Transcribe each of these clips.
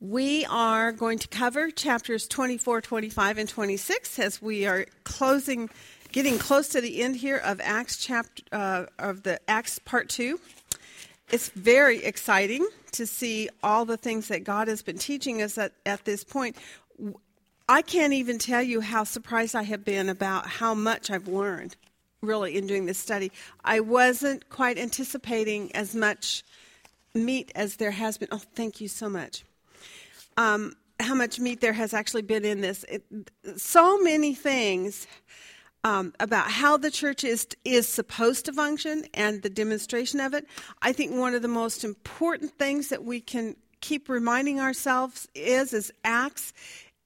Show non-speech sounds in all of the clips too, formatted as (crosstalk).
We are going to cover chapters 24, 25, and 26 as we are closing, getting close to the end here of Acts chapter uh, of the Acts part two. It's very exciting to see all the things that God has been teaching us at, at this point. I can't even tell you how surprised I have been about how much I've learned, really, in doing this study. I wasn't quite anticipating as much meat as there has been. Oh, thank you so much um, how much meat there has actually been in this. It, so many things um, about how the church is is supposed to function and the demonstration of it. I think one of the most important things that we can keep reminding ourselves is is Acts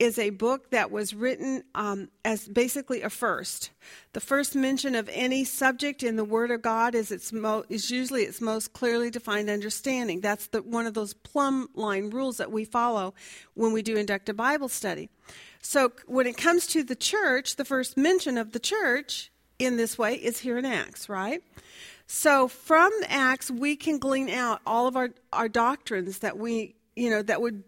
is a book that was written um, as basically a first. The first mention of any subject in the Word of God is its mo- is usually its most clearly defined understanding. That's the, one of those plumb line rules that we follow when we do inductive Bible study. So when it comes to the church, the first mention of the church in this way is here in Acts, right? So from Acts, we can glean out all of our, our doctrines that we, you know, that would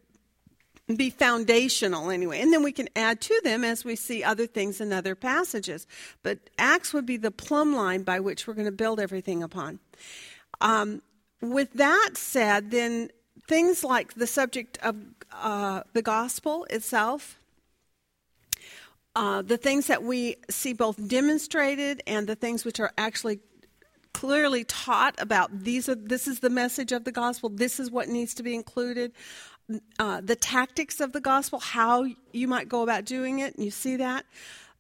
be foundational anyway. And then we can add to them as we see other things in other passages. But Acts would be the plumb line by which we're going to build everything upon. Um, with that said, then things like the subject of uh, the gospel itself, uh, the things that we see both demonstrated and the things which are actually clearly taught about these are this is the message of the gospel this is what needs to be included uh, the tactics of the gospel, how you might go about doing it. And you see that?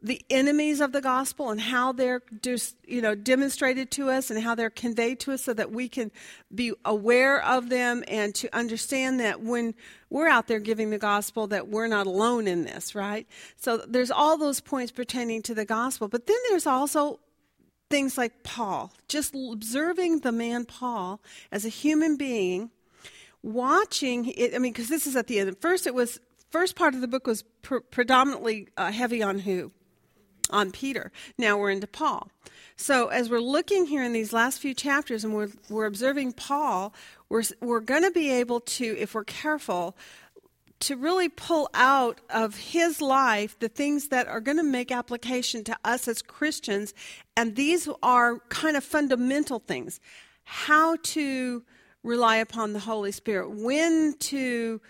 The enemies of the gospel and how they're you know demonstrated to us and how they're conveyed to us so that we can be aware of them and to understand that when we're out there giving the gospel that we're not alone in this right? So there's all those points pertaining to the gospel. But then there's also things like paul just observing the man paul as a human being watching it, I mean, because this is at the end. First, it was first part of the book was pr- predominantly uh, heavy on who, on Peter. Now we're into Paul. So as we're looking here in these last few chapters, and we're we're observing Paul, we're we're going to be able to, if we're careful. To really pull out of his life the things that are going to make application to us as Christians, and these are kind of fundamental things. How to rely upon the Holy Spirit, when to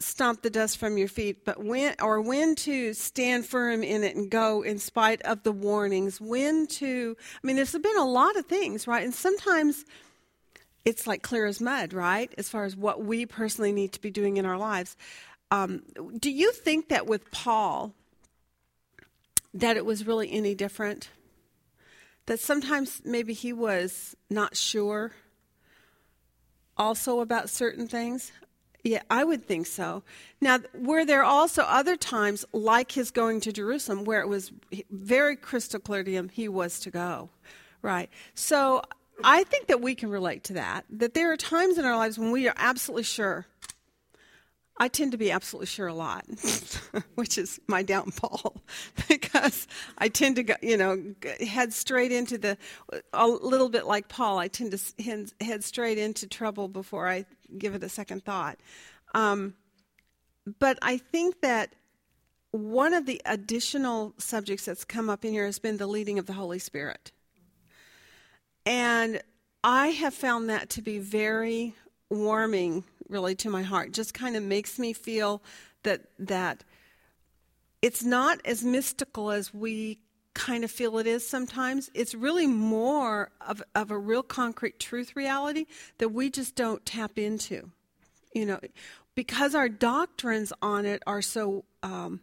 stomp the dust from your feet, but when or when to stand firm in it and go in spite of the warnings, when to I mean there's been a lot of things, right? And sometimes it's like clear as mud, right? As far as what we personally need to be doing in our lives. Um, do you think that with Paul that it was really any different? That sometimes maybe he was not sure also about certain things? Yeah, I would think so. Now, were there also other times, like his going to Jerusalem, where it was very crystal clear to him he was to go? Right. So I think that we can relate to that, that there are times in our lives when we are absolutely sure I tend to be absolutely sure a lot, (laughs) which is my downfall, (laughs) I tend to go, you know, head straight into the, a little bit like Paul, I tend to head straight into trouble before I give it a second thought. Um, but I think that one of the additional subjects that's come up in here has been the leading of the Holy Spirit. And I have found that to be very warming really to my heart. Just kind of makes me feel that that it's not as mystical as we kind of feel it is sometimes. It's really more of, of a real concrete truth reality that we just don't tap into. You know, because our doctrines on it are so um,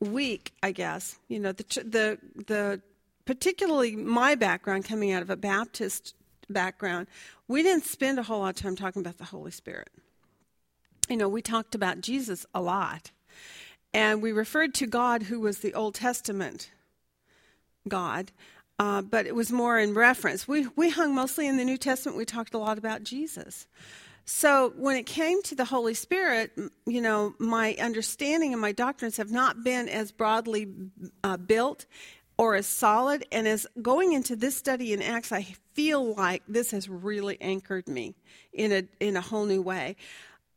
weak, I guess. You know, the the the particularly my background coming out of a Baptist background, we didn't spend a whole lot of time talking about the Holy Spirit you know, we talked about Jesus a lot. And we referred to God, who was the Old Testament God, uh, but it was more in reference. We, we hung mostly in the New Testament. We talked a lot about Jesus. So when it came to the Holy Spirit, you know, my understanding and my doctrines have not been as broadly uh, built or as solid. And as going into this study in Acts, I feel like this has really anchored me in a in a whole new way.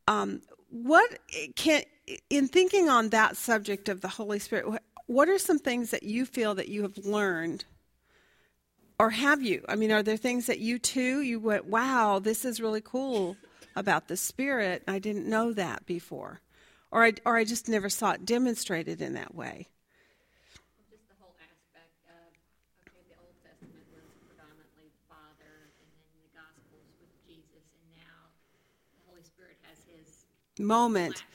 Um, what can in thinking on that subject of the Holy Spirit, what are some things that you feel that you have learned? Or have you? I mean, are there things that you too, you went, wow, this is really cool about the Spirit. I didn't know that before. Or I, or I just never saw it demonstrated in that way. Just the whole aspect of, the Old Testament was predominantly Father, and then the Gospels with Jesus, and now the Holy Spirit has his moment.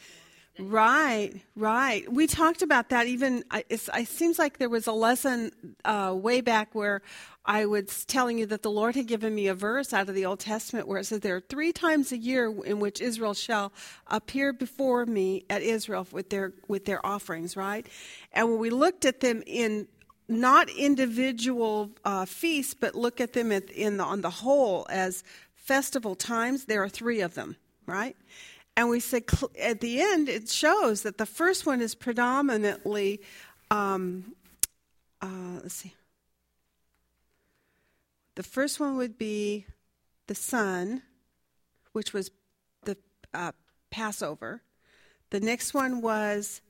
Right, right. We talked about that. Even it seems like there was a lesson uh, way back where I was telling you that the Lord had given me a verse out of the Old Testament where it says there are three times a year in which Israel shall appear before me at Israel with their with their offerings. Right, and when we looked at them in not individual uh, feasts, but look at them at, in the, on the whole as festival times, there are three of them. Right. And we said at the end, it shows that the first one is predominantly, um, uh, let's see. The first one would be the Son, which was the uh, Passover. The next one was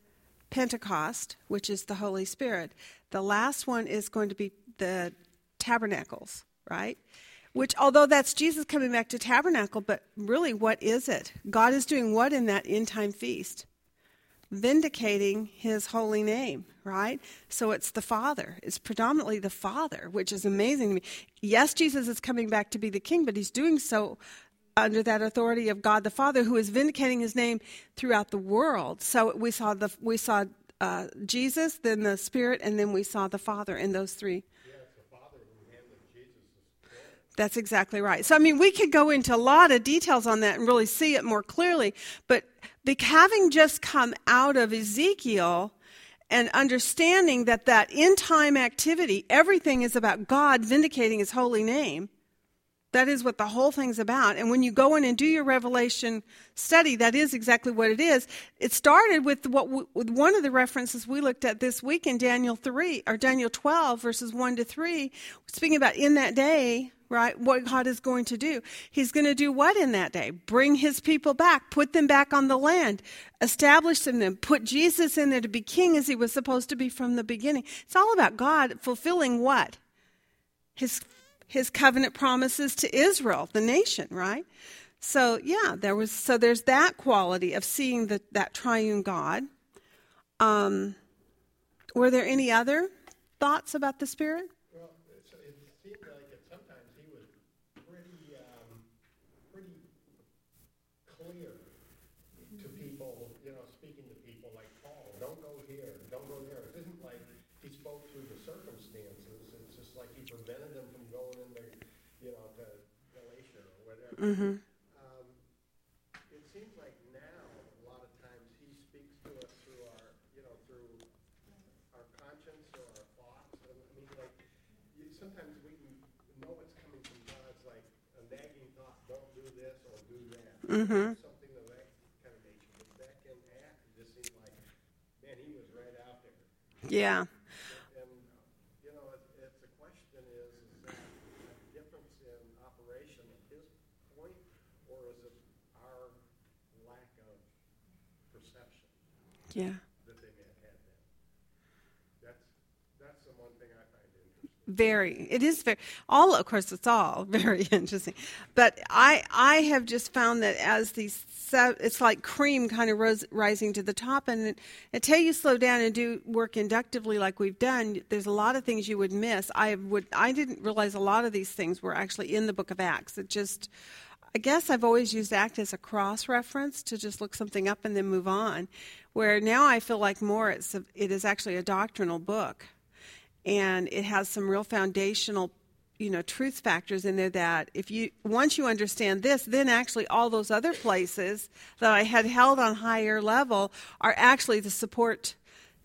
Pentecost, which is the Holy Spirit. The last one is going to be the tabernacles, right? Which, although that's Jesus coming back to tabernacle, but really, what is it? God is doing what in that end time feast? Vindicating his holy name, right? So it's the Father. It's predominantly the Father, which is amazing to me. Yes, Jesus is coming back to be the king, but he's doing so under that authority of God the Father, who is vindicating his name throughout the world. So we saw the we saw uh, Jesus, then the Spirit, and then we saw the Father in those three. That's exactly right. So, I mean, we could go into a lot of details on that and really see it more clearly. But having just come out of Ezekiel and understanding that that end time activity, everything is about God vindicating his holy name. That is what the whole thing's about. And when you go in and do your Revelation study, that is exactly what it is. It started with what with one of the references we looked at this week in Daniel 3 or Daniel 12 verses 1 to 3, speaking about in that day, right? What God is going to do. He's going to do what in that day? Bring his people back, put them back on the land, establish them, put Jesus in there to be king as he was supposed to be from the beginning. It's all about God fulfilling what? His his covenant promises to Israel, the nation, right? So yeah, there was so there's that quality of seeing the, that triune God. Um, were there any other thoughts about the Spirit? Well, it's, it seemed like it, sometimes he was pretty, um, pretty clear to people, you know, speaking to people like Paul, don't go here, don't go there. It isn't like he spoke through the circumstances. It's just like he prevented them from going into, you know, to Galatia whatever. Um, it seems like now, a lot of times, he speaks to us through our, you know, through our conscience or our thoughts. I mean, like, you, sometimes we can know it's coming from God. It's like a nagging thought, don't do this or do that. Something of that kind of nature. But back in Acts, it just seemed like, man, he was right out there. Yeah. And, you know, it, it's the question is, is that a difference in operation at his point, or is it our lack of perception Yeah. that they may have had then? That's, that's the one thing I find interesting. Very. It is very. All, of course, it's all (laughs) very interesting. But I, I have just found that as these, it's like cream kind of rose, rising to the top, and until you slow down and do work inductively like we've done, there's a lot of things you would miss. I would, I didn't realize a lot of these things were actually in the Book of Acts. It just, I guess I've always used ACT as a cross reference to just look something up and then move on. Where now I feel like more it's a, it is actually a doctrinal book and it has some real foundational you know truth factors in there that if you once you understand this then actually all those other places that i had held on higher level are actually the support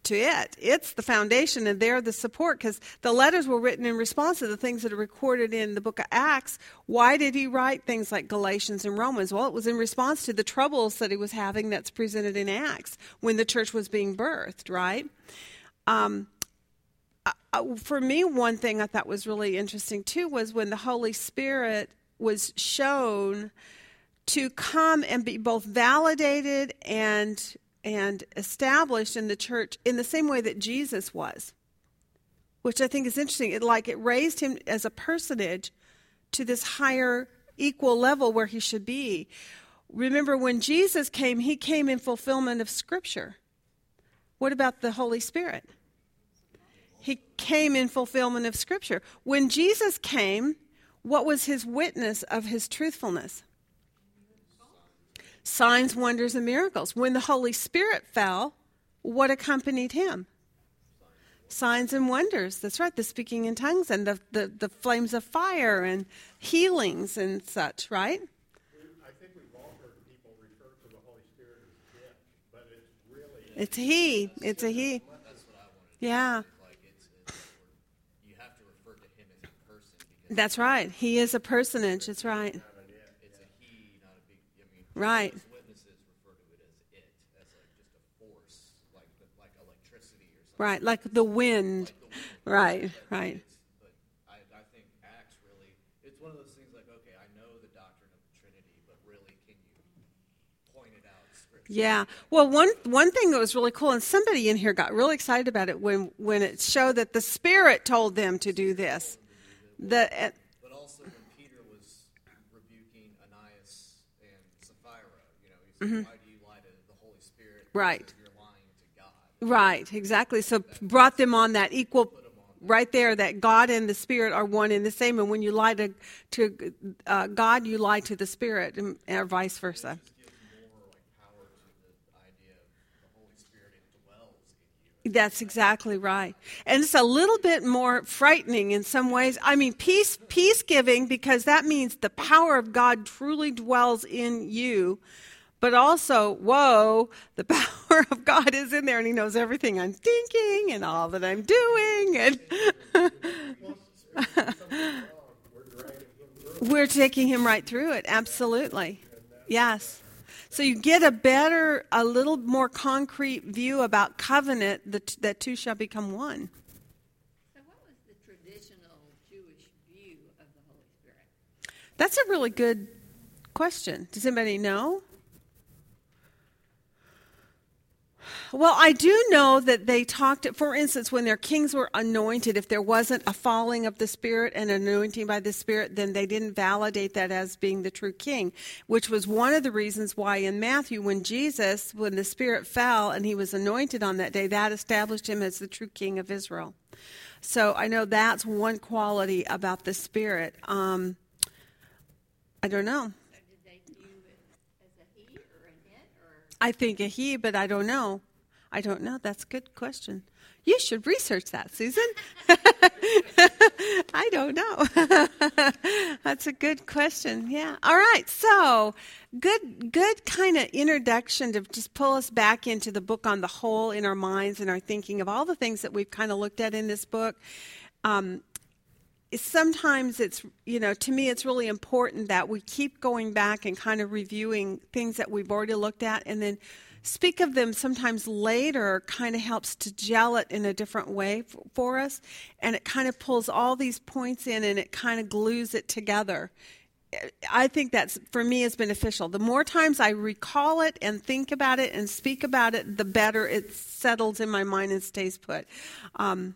to it. It's the foundation and they're the support because the letters were written in response to the things that are recorded in the book of acts. Why did he write things like galatians and romans? Well it was in response to the troubles that he was having that's presented in acts when the church was being birthed right? Um, for me, one thing I thought was really interesting too was when the Holy Spirit was shown to come and be both validated and and established in the church in the same way that Jesus was, which I think is interesting. It like it raised him as a personage to this higher equal level where he should be. Remember when Jesus came, he came in fulfillment of scripture. What about the Holy Spirit? He came in fulfillment of scripture. When Jesus came, what was his witness of his truthfulness? Signs, wonders, and miracles. When the Holy Spirit fell, what accompanied him? Signs and wonders. That's right, the speaking in tongues and the, the, the flames of fire and healings and such, right? I think we've all heard people refer to the Holy Spirit but it's really It's He. It's a He. Yeah, that's right. He is a personage. That's right. it's a he, not a big. I mean, Right. Jehovah's Witnesses refer to it as it, as like just a force, like the, like electricity or something. Right, like the wind. Right, right. It's, but I, I think Acts really, it's one of those things like, okay, I know the doctrine of the Trinity, but really, can you point it out? Yeah. Well, one one thing that was really cool, and somebody in here got really excited about it when when it showed that the Spirit told them to do this. The uh, But also when Peter was rebuking Ananias and Sapphira, you know, he said, why do you lie to the Mm-hmm. Right. Because you're lying to God. right, exactly. So brought them on that equal. Right there, that God and the Spirit are one and the same, and when you lie to to uh, God, you lie to the Spirit, and, or vice versa. gives more like power to the idea of the Holy Spirit indwells in you. That's exactly right. And it's a little bit more frightening in some ways. I mean, peace, peace giving, because that means the power of God truly dwells in you. But also, whoa, the (laughs) power of God is in there and He knows everything I'm thinking and all that I'm doing. And plus, if something's wrong, we're dragging him through. we're taking Him right through it. Absolutely. Yes. So you get a better, a little more concrete view about covenant that, that two shall become one. So, what was the traditional Jewish view of the Holy Spirit? That's a really good question. Does anybody know? Well, I do know that they talked, for instance, when their kings were anointed, if there wasn't a falling of the Spirit and anointing by the Spirit, then they didn't validate that as being the true king, which was one of the reasons why in Matthew, when Jesus, when the Spirit fell and he was anointed on that day, that established him as the true king of Israel. So I know that's one quality about the Spirit. Um, I don't know. So, did they view it as a he or an it, or I think a he, but I don't know. I don't know. That's a good question. You should research that, Susan. (laughs) I don't know. (laughs) That's a good question. Yeah. All right. So, good good kind of introduction to just pull us back into the book on the whole in our minds and our thinking of all the things that we've kind of looked at in this book. Um, sometimes it's you know to me it's really important that we keep going back and kind of reviewing things that we've already looked at and then speak of them sometimes later kind of helps to gel it in a different way f- for us and it kind of pulls all these points in and it kind of glues it together I think that's for me is beneficial. The more times I recall it and think about it and speak about it, the better it settles in my mind and stays put. Um,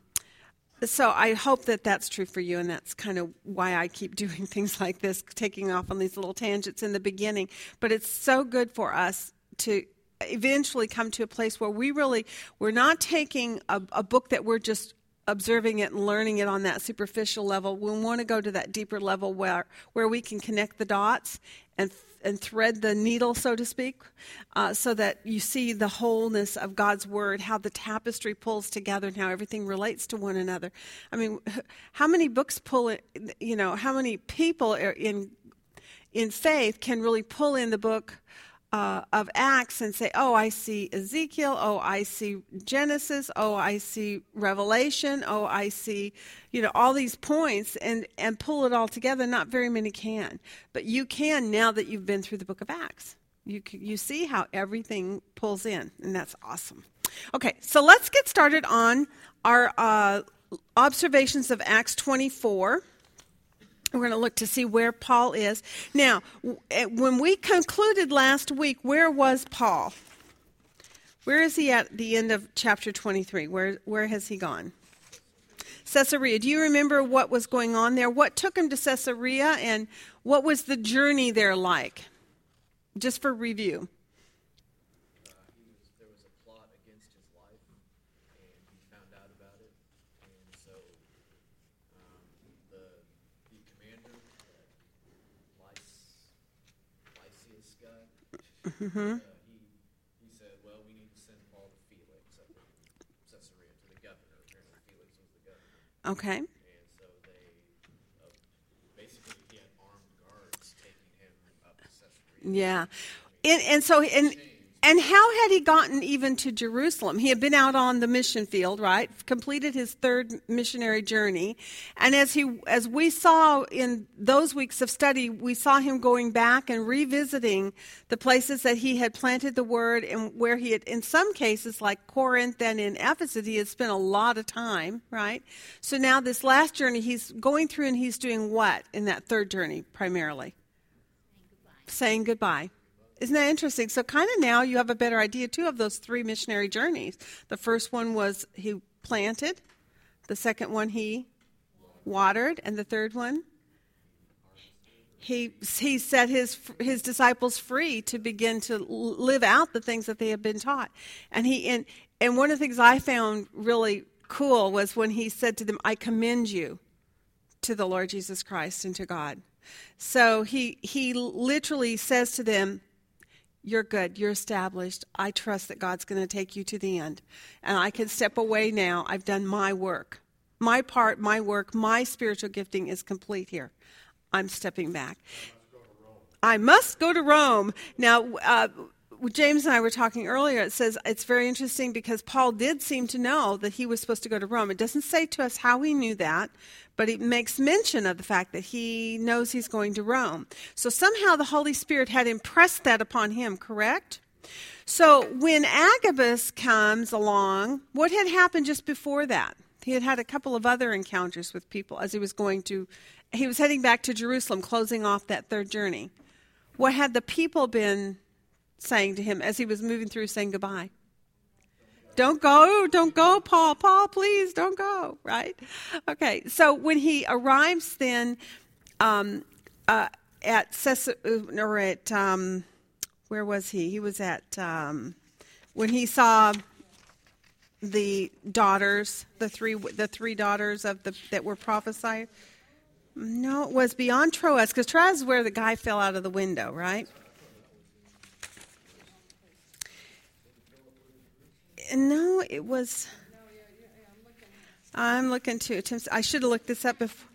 so I hope that that's true for you, and that's kind of why I keep (laughs) doing things like this, taking off on these little tangents in the beginning. But it's so good for us to eventually come to a place where we really we're not taking a, a book that we're just observing it and learning it on that superficial level. We want to go to that deeper level where where we can connect the dots and and thread the needle, so to speak, uh, so that you see the wholeness of God's word, how the tapestry pulls together, and how everything relates to one another. I mean, (laughs) how many books pull it? You know, how many people in in faith can really pull in the book uh, of Acts and say, oh, I see Ezekiel, oh, I see Genesis, oh, I see Revelation, oh, I see, you know, all these points and, and pull it all together. Not very many can. But you can now that you've been through the book of Acts. You, you see how everything pulls in, and that's awesome. Okay, so let's get started on our uh, observations of Acts 24. We're going to look to see where Paul is. Now, eh, when we concluded last week, where was Paul? Where is he at the end of chapter 23? Where, where has he gone? Caesarea. Do you remember what was going on there? What took him to Caesarea and what was the journey there like? Just for review. Uh, he was, there was a plot against his life, and he found out about it. And so um, the, the commander, uh, Lyce, Lysias guy, uh, he, he said, well, we need to send Paul to Felix up in Caesarea, to the governor. Apparently Felix was the governor. Okay. And so they, uh, basically he had armed guards Mm-hmm. taking him up to Caesarea. Yeah. And, and so, and, and how had he gotten even to Jerusalem? He had been out on the mission field, right? Completed his third missionary journey. And as he, as we saw in those weeks of study, we saw him going back and revisiting the places that he had planted the word and where he had, in some cases, like Corinth and in Ephesus, he had spent a lot of time, right? So now this last journey, he's going through and he's doing what in that third journey primarily? saying goodbye. Isn't that interesting? So, kind of now you have a better idea, too, of those three missionary journeys. The first one was he planted, the second one he watered, and the third one he, he set his, his disciples free to begin to live out the things that they had been taught. And, he, and, and one of the things I found really cool was when he said to them, I commend you to the Lord Jesus Christ and to God. So he he literally says to them, "You're good. You're established. I trust that God's going to take you to the end, and I can step away now. I've done my work, my part, my work, my spiritual gifting is complete here. I'm stepping back. I must go to Rome now." Uh, James and I were talking earlier. It says it's very interesting because Paul did seem to know that he was supposed to go to Rome. It doesn't say to us how he knew that, but it makes mention of the fact that he knows he's going to Rome. So somehow the Holy Spirit had impressed that upon him, correct? So when Agabus comes along, what had happened just before that? He had had a couple of other encounters with people as he was going to, he was heading back to Jerusalem, closing off that third journey. What had the people been saying to him as he was moving through saying goodbye. Don't go, don't go, Paul. Paul, please don't go, right? Okay, so when he arrives then um, uh, at Cesar, or at, um, where was he? He was at, um, when he saw the daughters, the three, the three daughters of the, that were prophesied. No, it was beyond Troas, because Troas is where the guy fell out of the window, right? No, it was. I'm looking too. I should have looked this up before.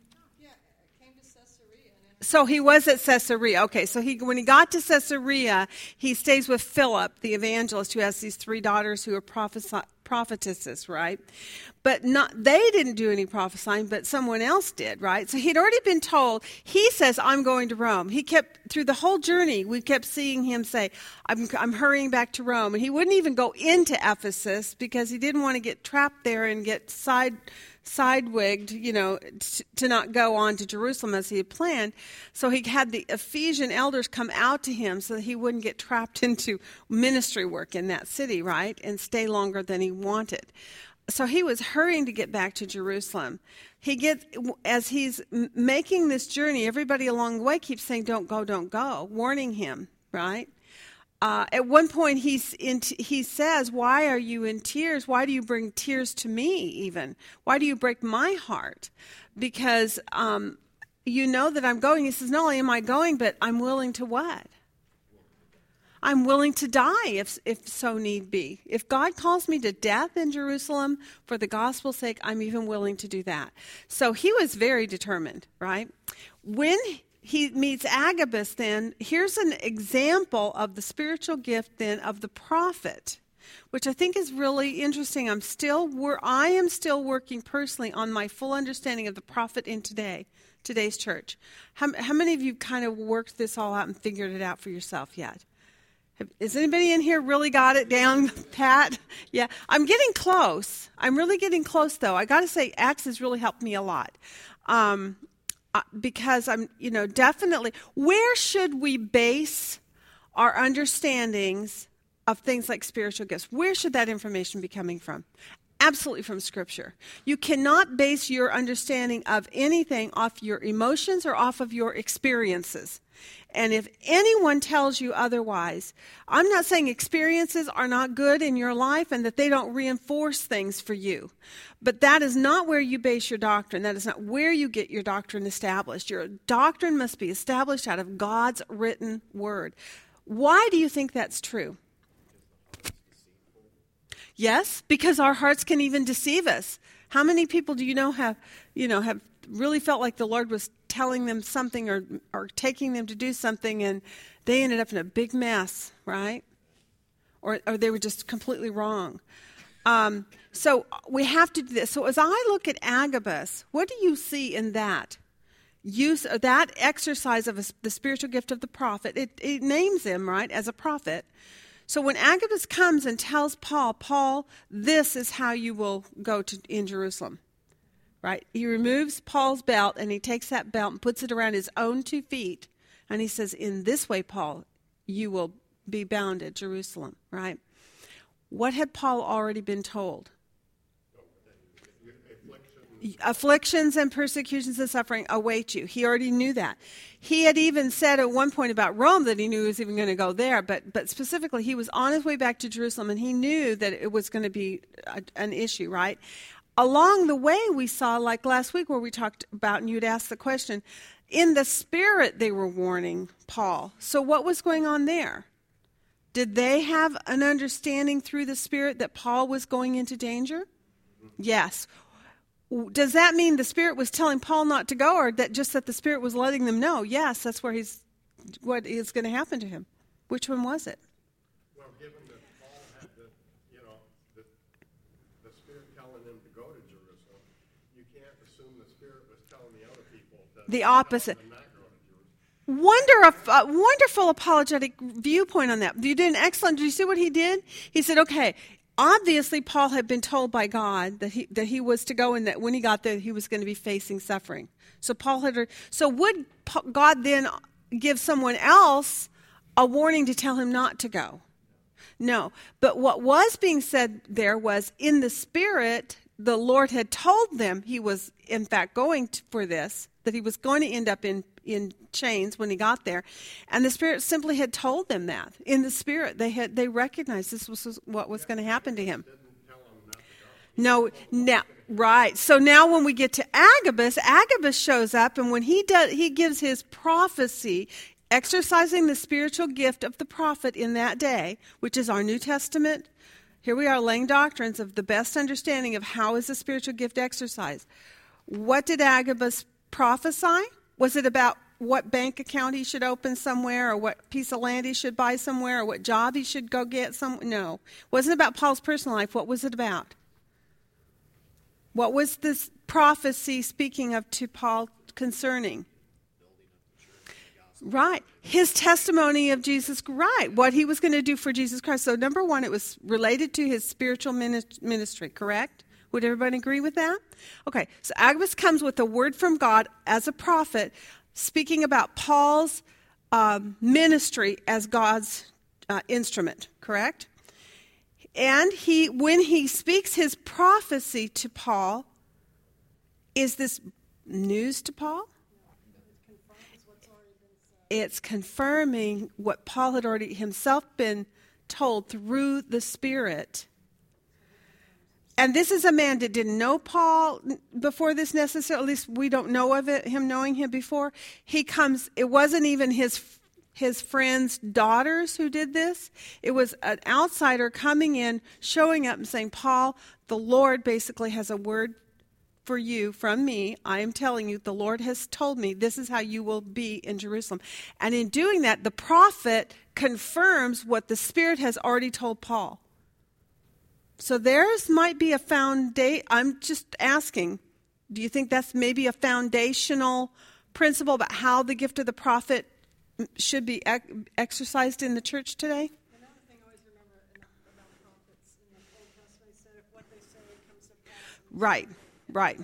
So he was at Caesarea. Okay, so he when he got to Caesarea, he stays with Philip, the evangelist, who has these three daughters who are prophesy, prophetesses, right? But not they didn't do any prophesying, but someone else did, right? So he'd already been told. He says, "I'm going to Rome." He kept through the whole journey. We kept seeing him say, "I'm I'm hurrying back to Rome," and he wouldn't even go into Ephesus because he didn't want to get trapped there and get side sidewigged, you know, t- to not go on to Jerusalem as he had planned. So he had the Ephesian elders come out to him so that he wouldn't get trapped (laughs) into ministry work in that city, right? And stay longer than he wanted. So he was hurrying to get back to Jerusalem. He gets as he's making this journey, everybody along the way keeps saying, "Don't go, don't go," warning him, right? Uh, at one point, he's t- he says, Why are you in tears? Why do you bring tears to me, even? Why do you break my heart? Because um, you know that I'm going. He says, Not only am I going, but I'm willing to what? I'm willing to die if, if so need be. If God calls me to death in Jerusalem for the gospel's sake, I'm even willing to do that. So he was very determined, right? When he meets Agabus, then here's an example of the spiritual gift then of the prophet, which I think is really interesting. I'm still I am still working personally on my full understanding of the prophet in today, today's church. How, how many of you kind of worked this all out and figured it out for yourself yet? Has anybody in here really got it down, (laughs) Pat? Yeah, I'm getting close. I'm really getting close, though. I got to say, Acts has really helped me a lot. Um, uh, because I'm, you know, definitely, where should we base our understandings of things like spiritual gifts? Where should that information be coming from? Absolutely from Scripture. You cannot base your understanding of anything off your emotions or off of your experiences. And if anyone tells you otherwise, I'm not saying experiences are not good in your life and that they don't reinforce things for you. But that is not where you base your doctrine. That is not where you get your doctrine established. Your doctrine must be established out of God's written word. Why do you think that's true? Yes, because our hearts can even deceive us. How many people do you know have, you know, have really felt like the Lord was telling them something or, or taking them to do something and they ended up in a big mess, right? Or, or they were just completely wrong. Um, so we have to do this. So as I look at Agabus, what do you see in that? Use that exercise of a, the spiritual gift of the prophet. It, it names him right as a prophet. So when Agabus comes and tells Paul, Paul, this is how you will go to in Jerusalem right? He removes Paul's belt and he takes that belt and puts it around his own two feet. And he says, In this way, Paul, you will be bound at Jerusalem, right? What had Paul already been told? Afflictions and persecutions and suffering await you. He already knew that. He had even said at one point about Rome that he knew he was even going to go there, but, but specifically, he was on his way back to Jerusalem and he knew that it was going to be a, an issue, right? along the way, we saw, like last week where we talked about, and you'd asked the question, in the spirit they were warning Paul. So, what was going on there? Did they have an understanding through the spirit that Paul was going into danger? Yes. Does that mean the spirit was telling Paul not to go, or that just that the spirit was letting them know? Yes, that's where he's what is going to happen to him. Which one was it? Well, given that Paul had the, you know, the, the Spirit telling him to go to Jerusalem, you can't assume the Spirit was telling the other people the opposite. Wonder, uh, wonderful apologetic viewpoint on that. You did an excellent. Did you see what he did? He said, "Okay, obviously Paul had been told by God that he that he was to go and that when he got there he was going to be facing suffering. So Paul had. So would God then give someone else a warning to tell him not to go? No. But what was being said there was in the spirit the Lord had told them he was in fact going to, for this that he was going to end up in in chains when he got there. And the spirit simply had told them that. In the spirit they had they recognized this was what was going to happen to him. No now right. So now when we get to agabus agabus shows up and when he does he gives his prophecy exercising the spiritual gift of the prophet in that day which is our new testament here we are laying doctrines of the best understanding of how is the spiritual gift exercised. What did agabus prophesy? Was it about what bank account he should open somewhere or what piece of land he should buy somewhere or what job he should go get some? No. It wasn't about paul's personal life? What was it about? What was this prophecy speaking of to paul concerning? Right his testimony of jesus right what he was going to do for jesus christ so number one it was related to his spiritual ministry correct would everybody agree with that? Okay, so Agabus comes with a word from God as a prophet, speaking about Paul's um, ministry as God's uh, instrument, correct? And he, when he speaks his prophecy to Paul, is this news to Paul? It's confirming what Paul had already himself been told through the Spirit and this is a man that didn't know Paul before this necessarily, at least we don't know of it, him knowing him before. He comes, it wasn't even his his friends' daughters who did this. It was an outsider coming in, showing up and saying, Paul, the Lord basically has a word for you from me. I am telling you, the Lord has told me this is how you will be in Jerusalem. And in doing that, the prophet confirms what the Spirit has already told Paul. So theirs might be a foundation. I'm just asking, do you think that's maybe a foundational principle about how the gift of the prophet should be ec- exercised in the church today? Right, right.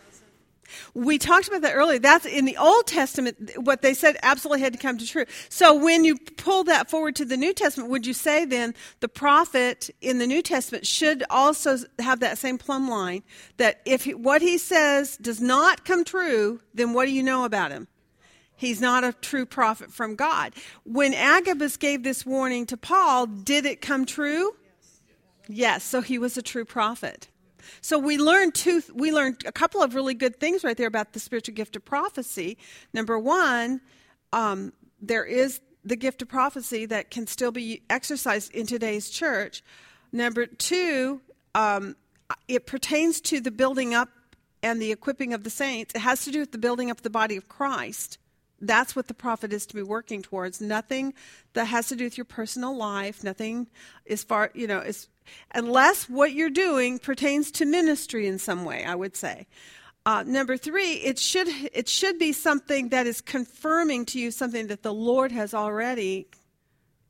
We talked about that earlier. That's in the Old Testament, what they said absolutely had to come to true. So when you pull that forward to the New Testament, would you say then the prophet in the New Testament should also have that same plumb line that if he, what he says does not come true, then what do you know about him? He's not a true prophet from God. When Agabus gave this warning to Paul, did it come true? Yes, so he was a true prophet. So we learned two we learned a couple of really good things right there about the spiritual gift of prophecy. Number one, um, there is the gift of prophecy that can still be exercised in today's church. Number two, um, it pertains to the building up and the equipping of the saints. It has to do with the building up of the body of Christ. That's what the prophet is to be working towards. Nothing that has to do with your personal life. Nothing as far, you know, is unless what you're doing pertains to ministry in some way, I would say. Uh, number three, it should it should be something that is confirming to you something that the Lord has already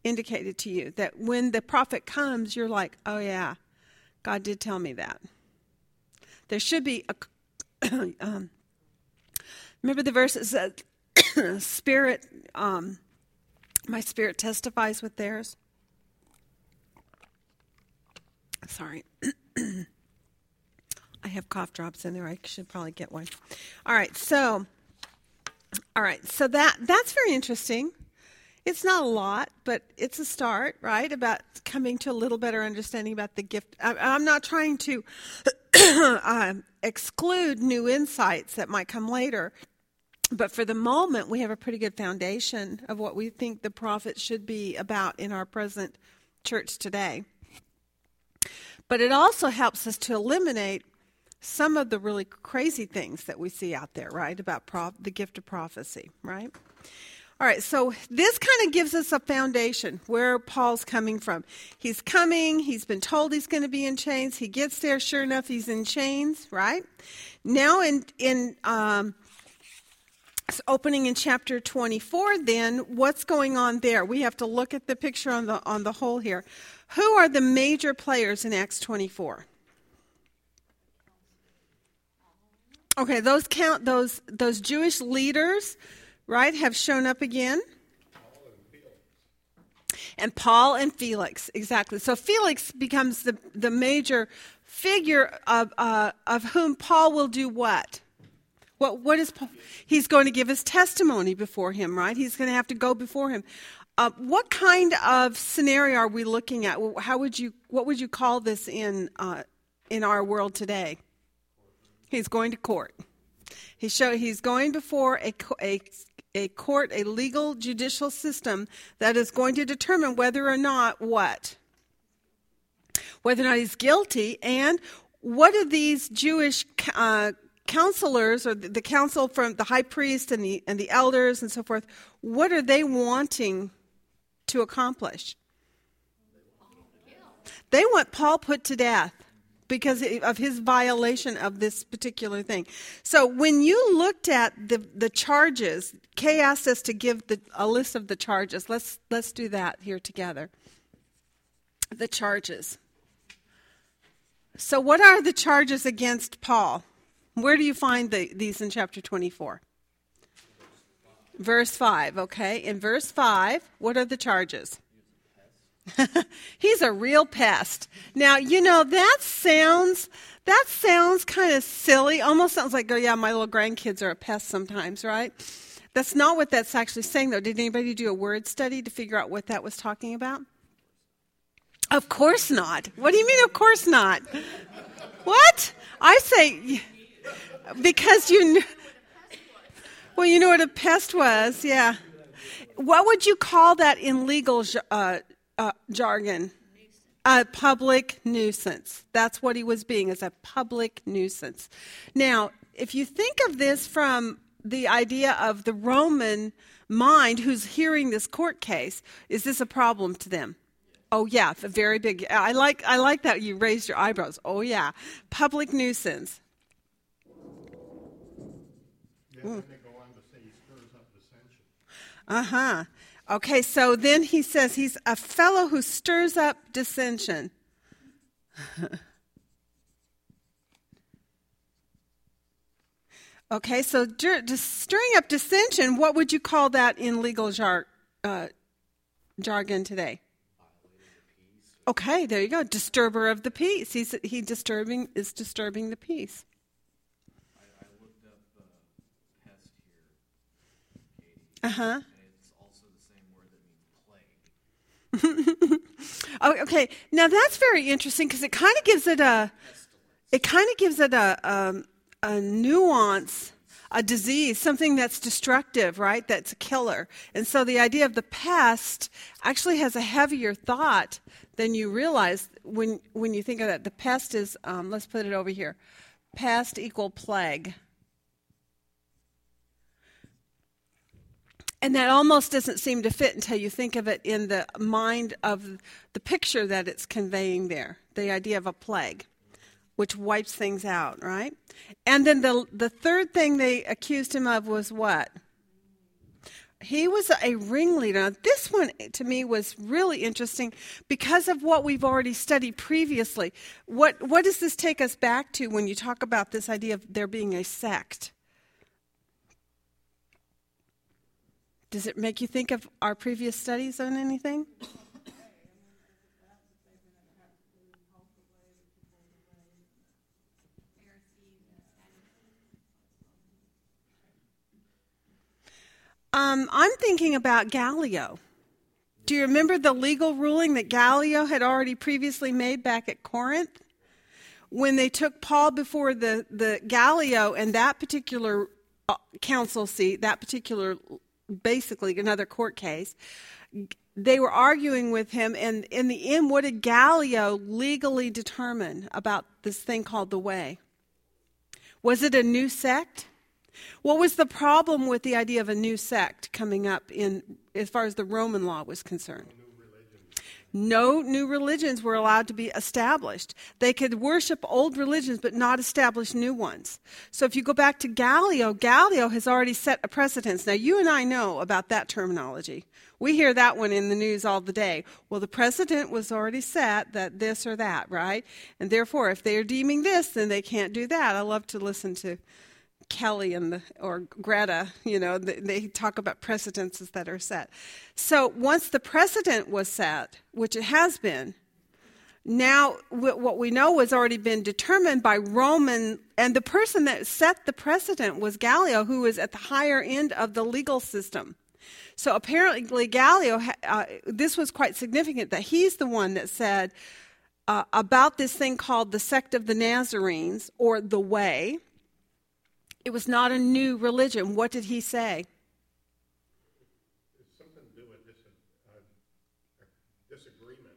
indicated to you. That when the prophet comes, you're like, oh yeah, God did tell me that. There should be a. (coughs) um, remember the verse that says, (coughs) "Spirit, um, my spirit testifies with theirs." Sorry. (clears throat) I have cough drops in there. I should probably get one. All right, so all right, so that that's very interesting. It's not a lot, but it's a start, right? About coming to a little better understanding about the gift. I'm not trying to (clears throat) uh, exclude new insights that might come later, but for the moment, we have a pretty good foundation of what we think the prophet should be about in our present church today. But it also helps us to eliminate some of the really crazy things that we see out there, right? About prof- the gift of prophecy, right? All right, so this kind of gives us a foundation where Paul's coming from. He's coming, he's been told he's going to be in chains. He gets there, sure enough, he's in chains, right? Now, in, in um, opening in chapter 24, then, what's going on there? We have to look at the picture on the, on the whole here. Who are the major players in Acts 24? Okay, those count those those Jewish leaders, right, have shown up again. And Paul and Felix, exactly. So Felix becomes the, the major figure of, uh, of whom Paul will do what? What, what is Paul? He's going to give his testimony before him, right? He's going to have to go before him. Uh, what kind of scenario are we looking at? How would you, what would you call this in, uh, in our world today? He's going to court. He show, he's going before a, a, a court, a legal judicial system that is going to determine whether or not what? Whether or not he's guilty, and what do these Jewish uh, counselors or the council from the high priest and the and the elders and so forth what are they wanting to accomplish. They want Paul put to death because of his violation of this particular thing. So when you looked at the, the charges, Kay asked us to give the, a list of the charges. Let's, let's do that here together. The charges. So, what are the charges against Paul? Where do you find the, these in chapter 24? Verse 5, okay? In verse 5, what are the charges? (laughs) He's a real pest. Now, you know, that sounds that sounds kind of silly. Almost sounds like, oh yeah, my little grandkids are a pest sometimes, right? That's not what that's actually saying though. Did anybody do a word study to figure out what that was talking about? Of course not. What do you mean of course not? What? I say because you well, you know what a pest was, yeah. What would you call that in legal uh, uh, jargon? A public nuisance. That's what he was being, as a public nuisance. Now, if you think of this from the idea of the Roman mind who's hearing this court case, is this a problem to them? Oh yeah, a very big. I like I like that you raised your eyebrows. Oh yeah, public nuisance. Yeah, uh huh. Okay, so then he says he's a fellow who stirs up dissension. (laughs) Okay, so dur- stirring up dissension, what would you call that in legal jar- uh, jargon today? Okay, there you go. Disturber of the peace. He's he disturbing is disturbing the peace. I, I looked up uh, pest here, Uh huh. and it's also the same word that means plague. Oh, (laughs) okay. Now that's very interesting because it kind of gives it a, it kind of gives it a, um, a nuance, a disease, something that's destructive, right? That's a killer. And so the idea of the pest actually has a heavier thought than you realize when when you think of that. The pest is, um, let's put it over here, pest equal plague. And that almost doesn't seem to fit until you think of it in the mind of the picture that it's conveying there the idea of a plague, which wipes things out, right? And then the, the third thing they accused him of was what? He was a ringleader. Now, this one to me was really interesting because of what we've already studied previously. What, what does this take us back to when you talk about this idea of there being a sect? Does it make you think of our previous studies on anything? Um, I'm thinking about Gallio. Do you remember the legal ruling that Gallio had already previously made back at Corinth? When they took Paul before the, the Gallio and that particular uh, council seat, that particular, basically another court case, they were arguing with him, and in the end, what did Gallio legally determine about this thing called the Way? Was it a new sect? What was the problem with the idea of a new sect coming up in as far as the Roman law was concerned? No new religions were allowed to be established. They could worship old religions but not establish new ones. So if you go back to Gallio, Gallio has already set a precedence. Now you and I know about that terminology. We hear that one in the news all the day. Well, the precedent was already set that this or that, right? And therefore, if they are deeming this, then they can't do that. I love to listen to Kelly and the, or Greta, you know, they, talk about precedences that are set. So once the precedent was set, which it has been, now what we know has already been determined by Roman, and the person that set the precedent was Gallio, who was at the higher end of the legal system. So apparently, Gallio, uh, this was quite significant that he's the one that said uh, about this thing called the sect of the Nazarenes or the Way. It was not a new religion. What did he say? Something to do with dis- uh, disagreement.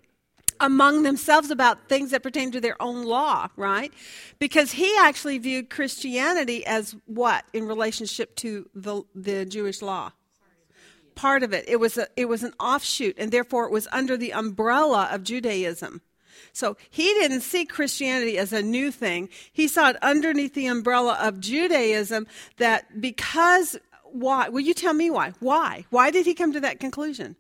Among themselves about things that pertain to their own law, right? Because he actually viewed Christianity as what in relationship to the, the Jewish law? Part of it. It was, a, it was an offshoot, and therefore it was under the umbrella of Judaism. So he didn't see Christianity as a new thing. He saw it underneath the umbrella of Judaism that because why? Will you tell me why? Why? Why did he come to that conclusion?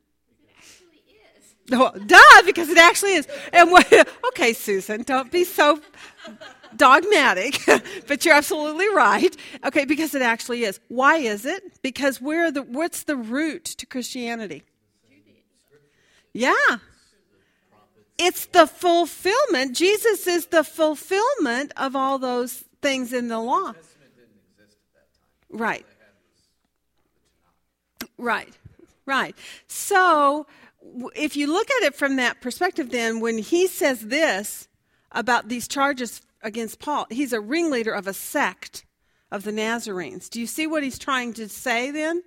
Oh, duh, because it actually is. And what, (laughs) okay, Susan, don't be so dogmatic, (laughs) but you're absolutely right. Okay, because it actually is. Why is it? Because where the what's the root to Christianity? Yeah. It's the fulfillment. Jesus is the fulfillment of all those things in the law. Right. Right. Right. So if you look at it from that perspective, then when he says this about these charges against Paul, he's a ringleader of a sect of the Nazarenes. Do you see what he's trying to say then?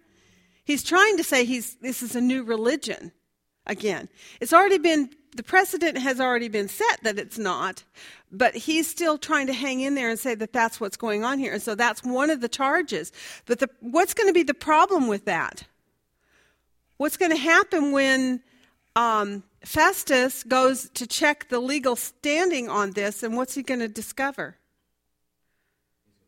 He's trying to say he's, this is a new religion again. It's already been, the precedent has already been set that it's not, but he's still trying to hang in there and say that that's what's going on here. And so that's one of the charges. But the, what's going to be the problem with that? What's going to happen when um, Festus goes to check the legal standing on this, and what's he going to discover?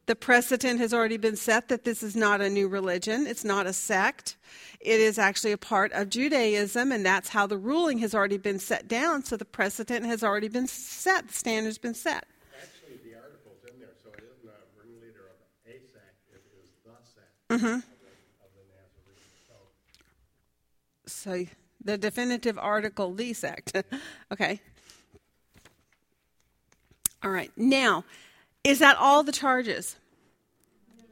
The precedent has already been set that this is not a new religion, it's not a sect. It is actually a part of Judaism, and that's how the ruling has already been set down. So the precedent has already been set, the standard's been set. Actually, the article's in there, so it isn't a ringleader of a sect, it Mm-hmm. of the Nazarene. So So the definitive article, the sect. (laughs) okay. All right. Now, is that all the charges?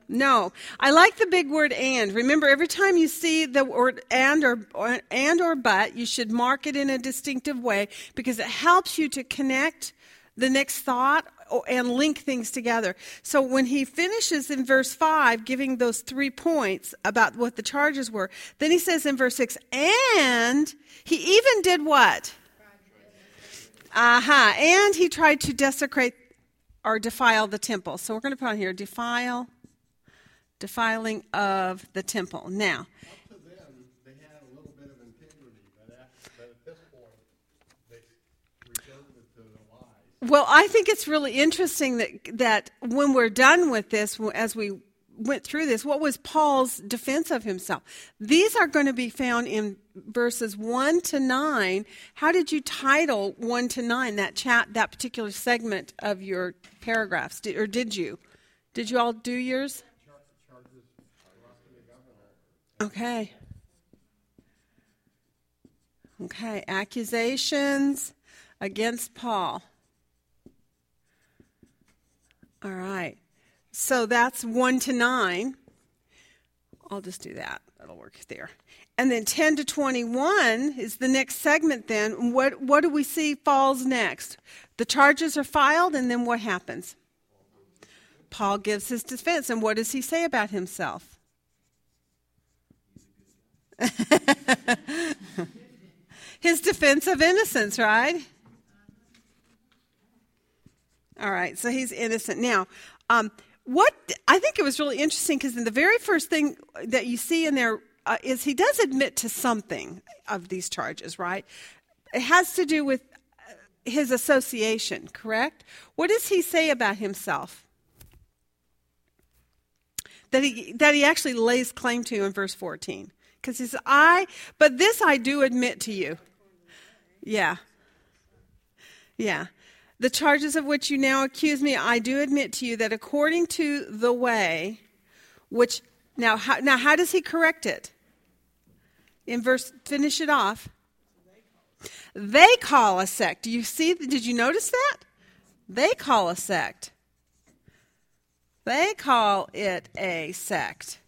No. I like the big word and. Remember, every time you see the word and or, or and or but, you should mark it in a distinctive way because it helps you to connect the next thought and link things together. So when he finishes in verse 5 giving those three points about what the charges were, then he says in verse 6 and he even did what? Aha. Uh-huh. And he tried to desecrate or defile the temple. So we're going to put on here defile, defiling of the temple. Now, well, I think it's really interesting that that when we're done with this, as we went through this, what was Paul's defense of himself? These are going to be found in verses one to nine. How did you title one to nine that chat that particular segment of your paragraphs, did, or did you? Did you all do yours? Okay. Okay, accusations against Paul. All right. So that's 1 to 9. I'll just do that. That'll work there. And then 10 to 21 is the next segment then. What what do we see falls next? The charges are filed and then what happens? Paul gives his defense and what does he say about himself? (laughs) his defense of innocence, right? All right, so he's innocent. Now, um, what I think it was really interesting because in the very first thing that you see in there uh, is he does admit to something of these charges, right? It has to do with uh, his association, correct? What does he say about himself? That he that he actually lays claim to in verse 14. Because he says, I, but this I do admit to you. Yeah. Yeah. The charges of which you now accuse me, I do admit to you that according to the way, which now how, now how does he correct it? In verse, finish it off. They call a sect. Do you see? Did you notice that? They call a sect. They call it a sect.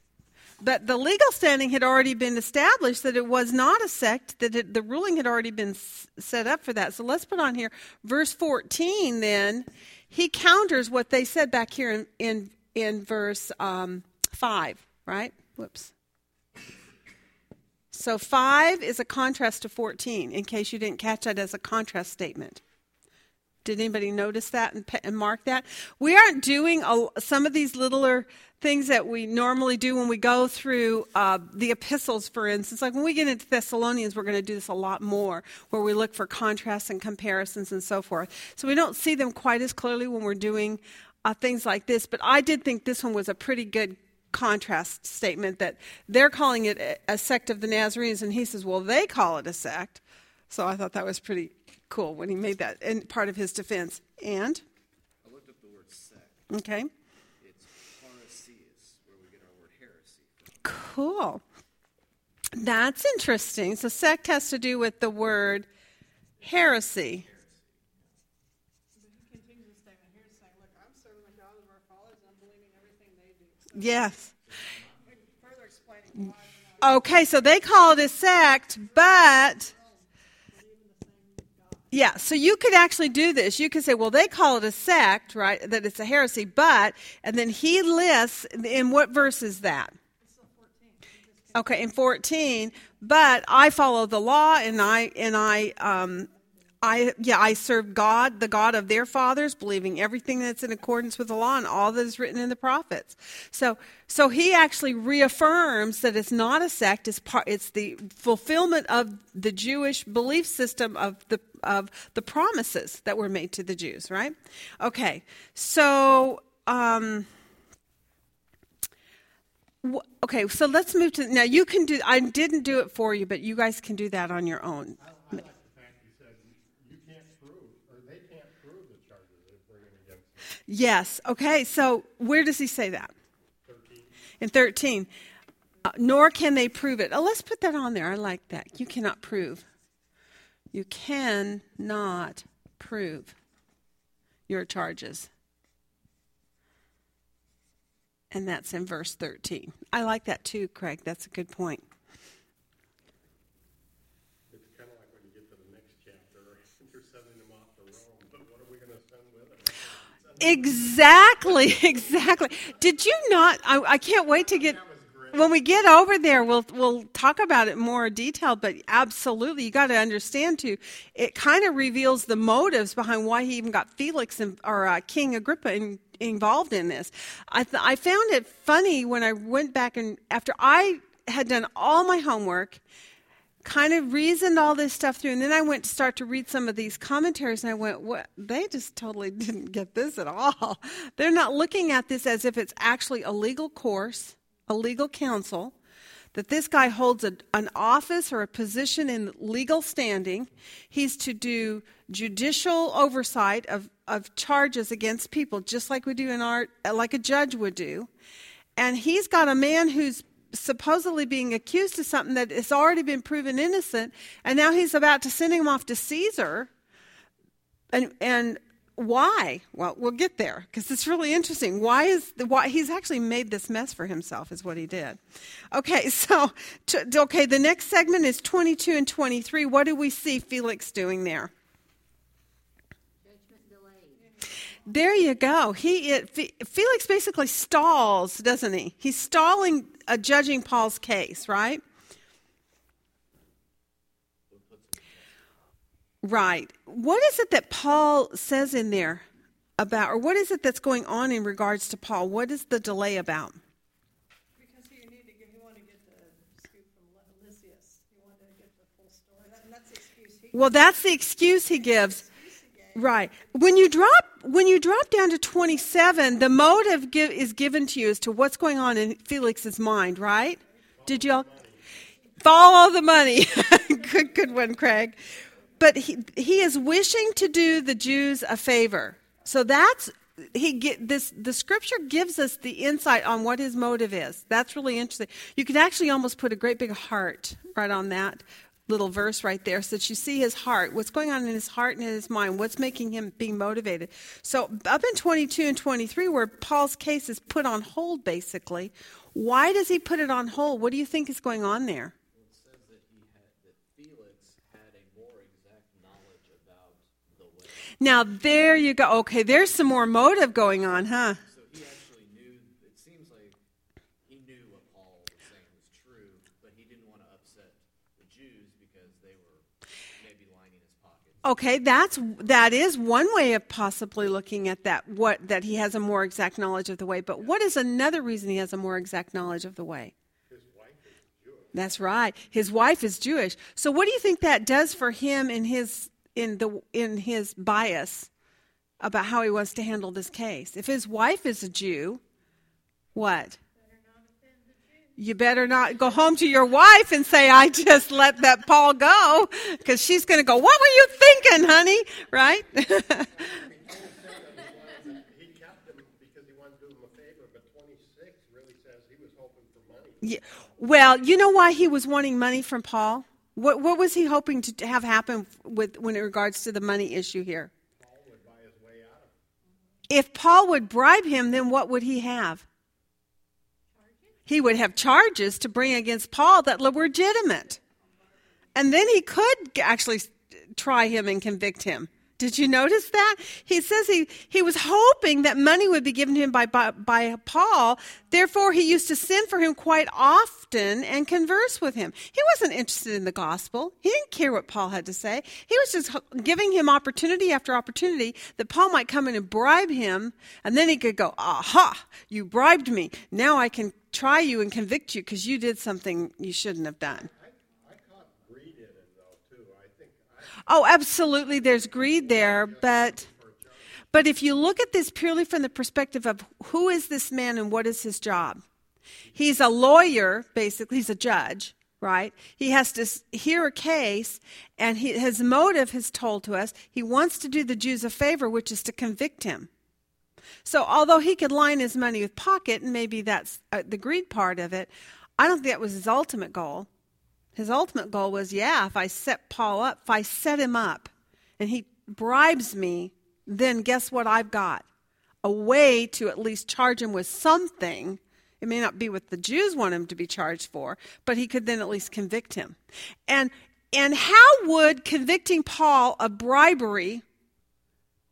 But the legal standing had already been established that it was not a sect, that it, the ruling had already been s- set up for that. So let's put on here verse 14 then. He counters what they said back here in, in, in verse um, 5, right? Whoops. So 5 is a contrast to 14, in case you didn't catch that as a contrast statement. Did anybody notice that and, and mark that? We aren't doing a, some of these littler things that we normally do when we go through uh, the epistles, for instance. Like when we get into Thessalonians, we're going to do this a lot more, where we look for contrasts and comparisons and so forth. So we don't see them quite as clearly when we're doing uh, things like this. But I did think this one was a pretty good contrast statement that they're calling it a, a sect of the Nazarenes, and he says, well, they call it a sect. So I thought that was pretty cool when he made that and part of his defense. And I looked up the word sect. okay, It's parasius, where we get our word heresy. cool. That's interesting. So sect has to do with the word heresy. But he continues the statement here saying, Look, I'm serving the God of our fathers, I'm believing everything they do. So Yes. further explaining why you know, Okay, so they call it a sect, but yeah, so you could actually do this. You could say, well, they call it a sect, right? That it's a heresy, but, and then he lists, in what verse is that? Okay, in 14, but I follow the law and I, and I, um, I, yeah, I serve God, the God of their fathers, believing everything that's in accordance with the law and all that is written in the prophets. So, so he actually reaffirms that it's not a sect; it's part, it's the fulfillment of the Jewish belief system of the of the promises that were made to the Jews. Right? Okay, so. Um, Okay, so let's move to now. You can do. I didn't do it for you, but you guys can do that on your own. I like the fact you said you can't prove, or they can't prove the charges they're bringing against them. Yes. Okay. So where does he say that? In 13, uh, nor can they prove it. Oh, let's put that on there. I like that. You cannot prove. You cannot prove your charges. And that's in verse 13. I like that too, Craig. That's a good point. It's kind of like when you get to the next chapter, you're sending them off to Rome, but what are we going to send with them? Exactly, (laughs) exactly. Did you not? I, I can't wait to get when we get over there. We'll we'll talk about it more detail. But absolutely, you got to understand too. It kind of reveals the motives behind why he even got Felix or uh, King Agrippa in, involved in this. I th- I found it funny when I went back and after I had done all my homework kind of reasoned all this stuff through. And then i went to start to read some of these commentaries and i went what? They just totally (laughs) didn't get this at all. They're not looking at this as if it's actually a legal course a legal counsel that this guy holds a, an office or a position in legal standing. He's to do judicial oversight of, of charges against people just like we do in our like a judge would do. And he's got a man who's supposedly being accused of something that has already been proven innocent, and now he's about to send him off to Caesar. And and why? Well, we'll get there because it's really interesting. Why is why he's actually made this mess for himself is what he did. Okay, (laughs) so to, okay, the next segment is 22 and 23. What do we see Felix doing there? Judgment delayed. There you go. He it, Felix basically stalls, doesn't he? He's stalling uh, judging Paul's case, right? Right. What is it that Paul says in there about, or what is it that's going on in regards to Paul? What is the delay about? Because he needed to get, he wanted to get the scoop from Lysias. He wanted to get the full story. That, that's the excuse he Well, that's the excuse he gives. Right. When you drop when you drop down to 27, the motive give, is given to you as to what's going on in Felix's mind, right? Did you all follow the money? (laughs) good good one, Craig. But he he is wishing to do the Jews a favor. So that's he get this the scripture gives us the insight on what his motive is. That's really interesting. You could actually almost put a great big heart right on that little verse right there so that you see his heart, what's going on in his heart and in his mind, what's making him being motivated. So, up in 22 and 23, where Paul's case is put on hold, basically, why does he put it on hold? What do you think is going on there? It says that he had that Felix had a more exact knowledge about the way. Now, there you go. Okay, there's some more motive going on, huh? So he actually knew. It seems like he knew what Paul was saying was true, but he didn't want to upset the Jews because they were maybe lining his pockets. Okay, that's that is one way of possibly looking at that. What that he has a more exact knowledge of the way, but what is another reason he has a more exact knowledge of the way? His wife is Jewish. That's right. His wife is Jewish. So what do you think that does for him in his in the in his bias about how he wants to handle this case? If his wife is a Jew, what? You better not go home to your wife and say, I just let that Paul go, because she's going to go, What were you thinking, honey? Right? (laughs) He kept him because he wanted to do him a favor, but 26 really says he was hoping for money. Yeah. Well, you know why he was wanting money from Paul? What, what was he hoping to have happen with when it regards to the money issue here? Paul would buy his way out of it. If Paul would bribe him, then what would he have? He would have charges to bring against Paul that were legitimate. And then he could actually try him and convict him. Did you notice that? He says he, he was hoping that money would be given to him by, by, by Paul. Therefore, he used to send for him quite often and converse with him. He wasn't interested in the gospel. He didn't care what Paul had to say. He was just giving him opportunity after opportunity that Paul might come in and bribe him, and then he could go, Aha, you bribed me. Now I can try you and convict you because you did something you shouldn't have done. I, I caught greed in it though too. I think I, Oh, absolutely. There's greed there, but but if you look at this purely from the perspective of who is this man and what is his job, he's a lawyer. Basically, he's a judge, right? He has to hear a case, and he, his motive is told to us. He wants to do the Jews a favor, which is to convict him. So, although he could line his money with pocket, and maybe that's uh, the greed part of it, I don't think that was his ultimate goal. His ultimate goal was, yeah, if I set Paul up, if I set him up and he bribes me, then guess what I've got? A way to at least charge him with something. It may not be what the Jews want him to be charged for, but he could then at least convict him. And and how would convicting Paul of bribery,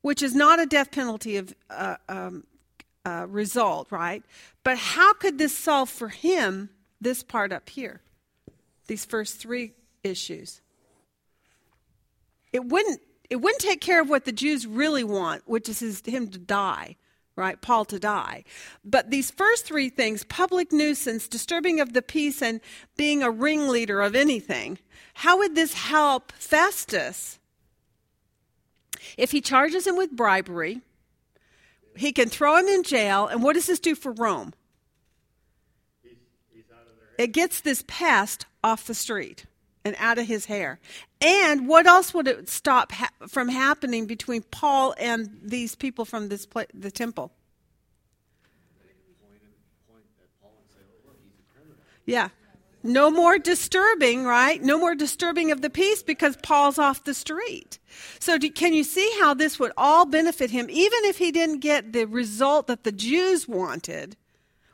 which is not a death penalty of uh, um, uh, result, right? But how could this solve for him this part up here? These first three issues. It wouldn't. It wouldn't take care of what the Jews really want, which is his, him to die right? Paul to die. But these first three things public nuisance, disturbing of the peace, and being a ringleader of anything how would this help Festus? If he charges him with bribery, he can throw him in jail, and what does this do for Rome? It gets this pest off the street and out of his hair. And what else would it stop ha- from happening between Paul and these people from this pla- the temple? Yeah. No more disturbing, right? No more disturbing of the peace because Paul's off the street. So, do, can you see how this would all benefit him, even if he didn't get the result that the Jews wanted,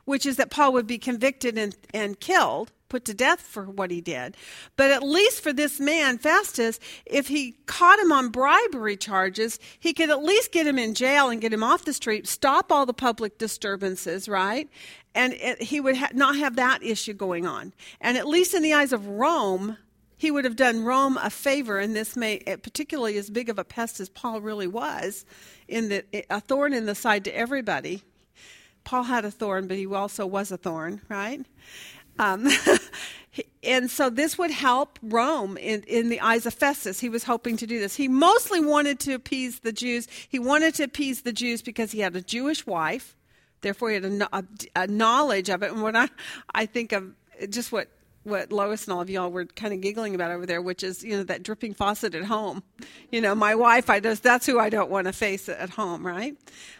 which is that Paul would be convicted and, and killed? Put to death for what he did. But at least for this man, Festus, if he caught him on bribery charges, he could at least get him in jail and get him off the street, stop all the public disturbances, right? And it, he would ha- not have that issue going on. And at least in the eyes of Rome, he would have done Rome a favor, and this may, particularly as big of a pest as Paul really was, in the a thorn in the side to everybody. Paul had a thorn, but he also was a thorn, right? Um, (laughs) and so this would help Rome in, in the eyes of Festus. He was hoping to do this. He mostly wanted to appease the Jews. He wanted to appease the Jews because he had a Jewish wife. Therefore, he had a, a, a knowledge of it. And when I, I think of just what what Lois and all of y'all were kind of giggling about over there, which is you know that dripping faucet at home. You know, my wife, I just that's who I don't want to face at home, right?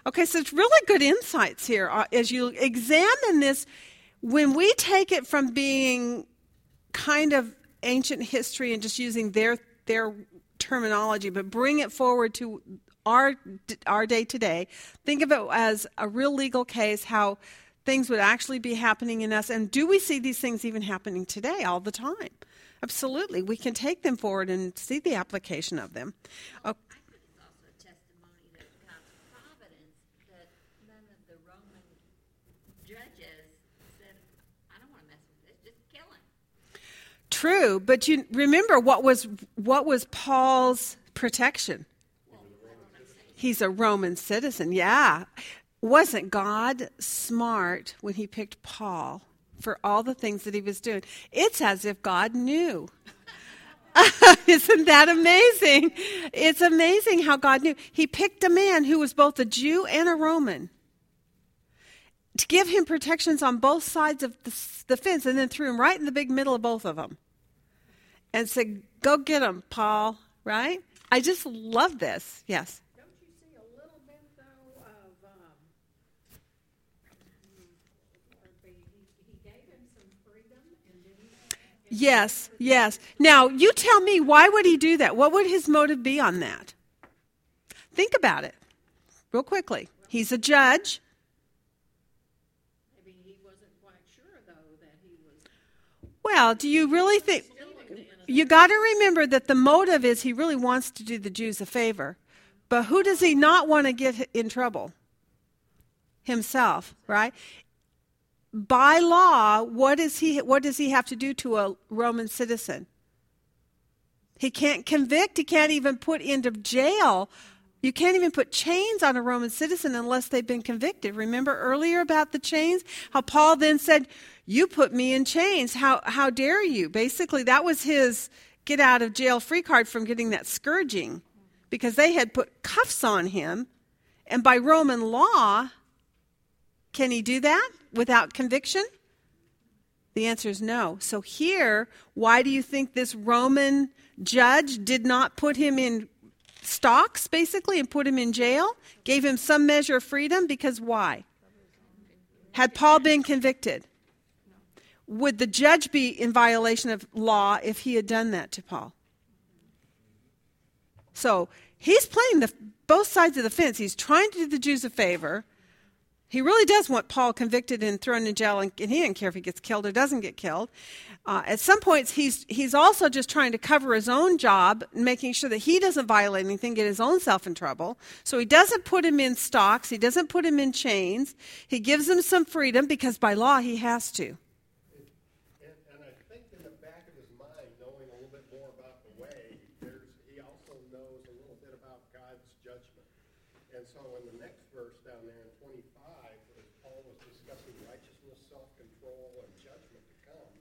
Okay, so it's really good insights here uh, as you examine this when we take it from being kind of ancient history and just using their their terminology, but bring it forward to our our day today, think of it as a real legal case. How things would actually be happening in us, and do we see these things even happening today all the time? Absolutely, we can take them forward and see the application of them. Okay. True, but you remember what was what was Paul's protection? He's a Roman citizen. Yeah. Wasn't God smart when he picked Paul for all the things that he was doing? It's as if God knew. (laughs) Isn't that amazing? It's amazing how God knew. He picked a man who was both a Jew and a Roman to give him protections on both sides of the, the, fence and then threw him right in the big middle of both of them and said, Go get them, Paul, right? I just love this. Yes. Don't you see a little bit, though, of. Um, he, he gave him some freedom and didn't. Yes, yes. Now, you tell me, why would he do that? What would his motive be on that? Think about it real quickly. He's a judge. Maybe he wasn't quite sure, though, that he was. Well, do you really think you got to remember that the motive is he really wants to do the Jews a favor. But who does he not want to get in trouble? Himself, right? By law, what is he what does he have to do to a Roman citizen? He can't convict, he can't even put into jail. You can't even put chains on a Roman citizen unless they've been convicted. Remember earlier about the chains? How Paul then said, you put me in chains. How, how dare you? Basically, that was his get out of jail free card from getting that scourging because they had put cuffs on him. And by Roman law, can he do that without conviction? The answer is no. So, here, why do you think this Roman judge did not put him in stocks, basically, and put him in jail, gave him some measure of freedom, because why? Had Paul been convicted? Would the judge be in violation of law if he had done that to Paul? So he's playing the both sides of the fence. He's trying to do the Jews a favor. He really does want Paul convicted and thrown in jail, and, and he doesn't care if he gets killed or doesn't get killed. Uh, at some points, he's he's also just trying to cover his own job, making sure that he doesn't violate anything, get his own self in trouble. So he doesn't put him in stocks. He doesn't put him in chains. He gives him some freedom because by law he has to. And, and I think in the back of his mind, knowing a little bit more about the way, there's, he also knows a little bit about God's judgment. And so in the next verse down there in twenty-five, as Paul was discussing righteousness, self-control, and judgment to come,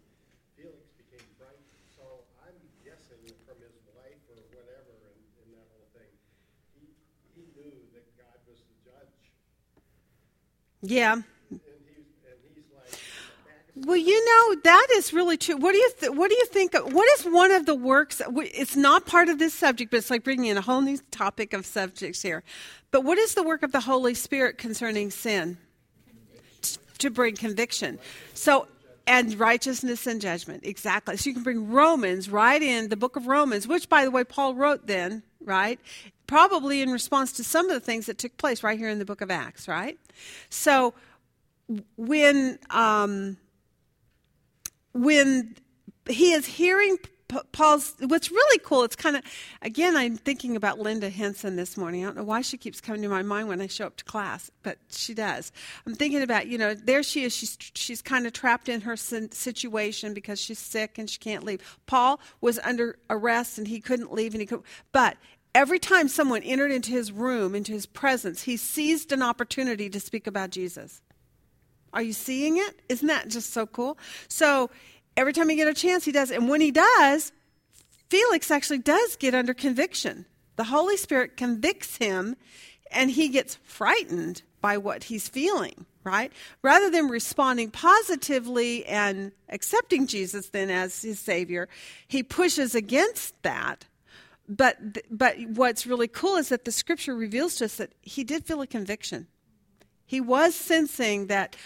Felix became frightened. So I'm guessing from his wife or whatever in, in that whole thing, he, he knew that God was the judge. Yeah. And he's, and he's like, in the back of his Well, you know that is really true. What do you th- What do you think? Of, what is one of the works? It's not part of this subject, but it's like bringing in a whole new topic of subjects here. But what is the work of the Holy Spirit concerning sin? T- To bring conviction. So and righteousness and judgment exactly. So you can bring Romans right in the book of Romans, which by the way Paul wrote then, right? Probably in response to some of the things that took place right here in the book of Acts, right? So when um, when he is hearing Paul's, what's really cool, it's kind of, again, I'm thinking about Linda Henson this morning. I don't know why she keeps coming to my mind when I show up to class, but she does. I'm thinking about, you know, there she is. She's, she's kind of trapped in her situation because she's sick and she can't leave. Paul was under arrest and he couldn't leave and he could, but every time someone entered into his room, into his presence, he seized an opportunity to speak about Jesus. Are you seeing it? Isn't that just so cool? So every time he get a chance, he does. And when he does, Felix actually does get under conviction. The Holy Spirit convicts him, and he gets frightened by what he's feeling, right? Rather than responding positively and accepting Jesus then as his Savior, he pushes against that. But, but what's really cool is that the scripture reveals to us that he did feel a conviction. He was sensing that.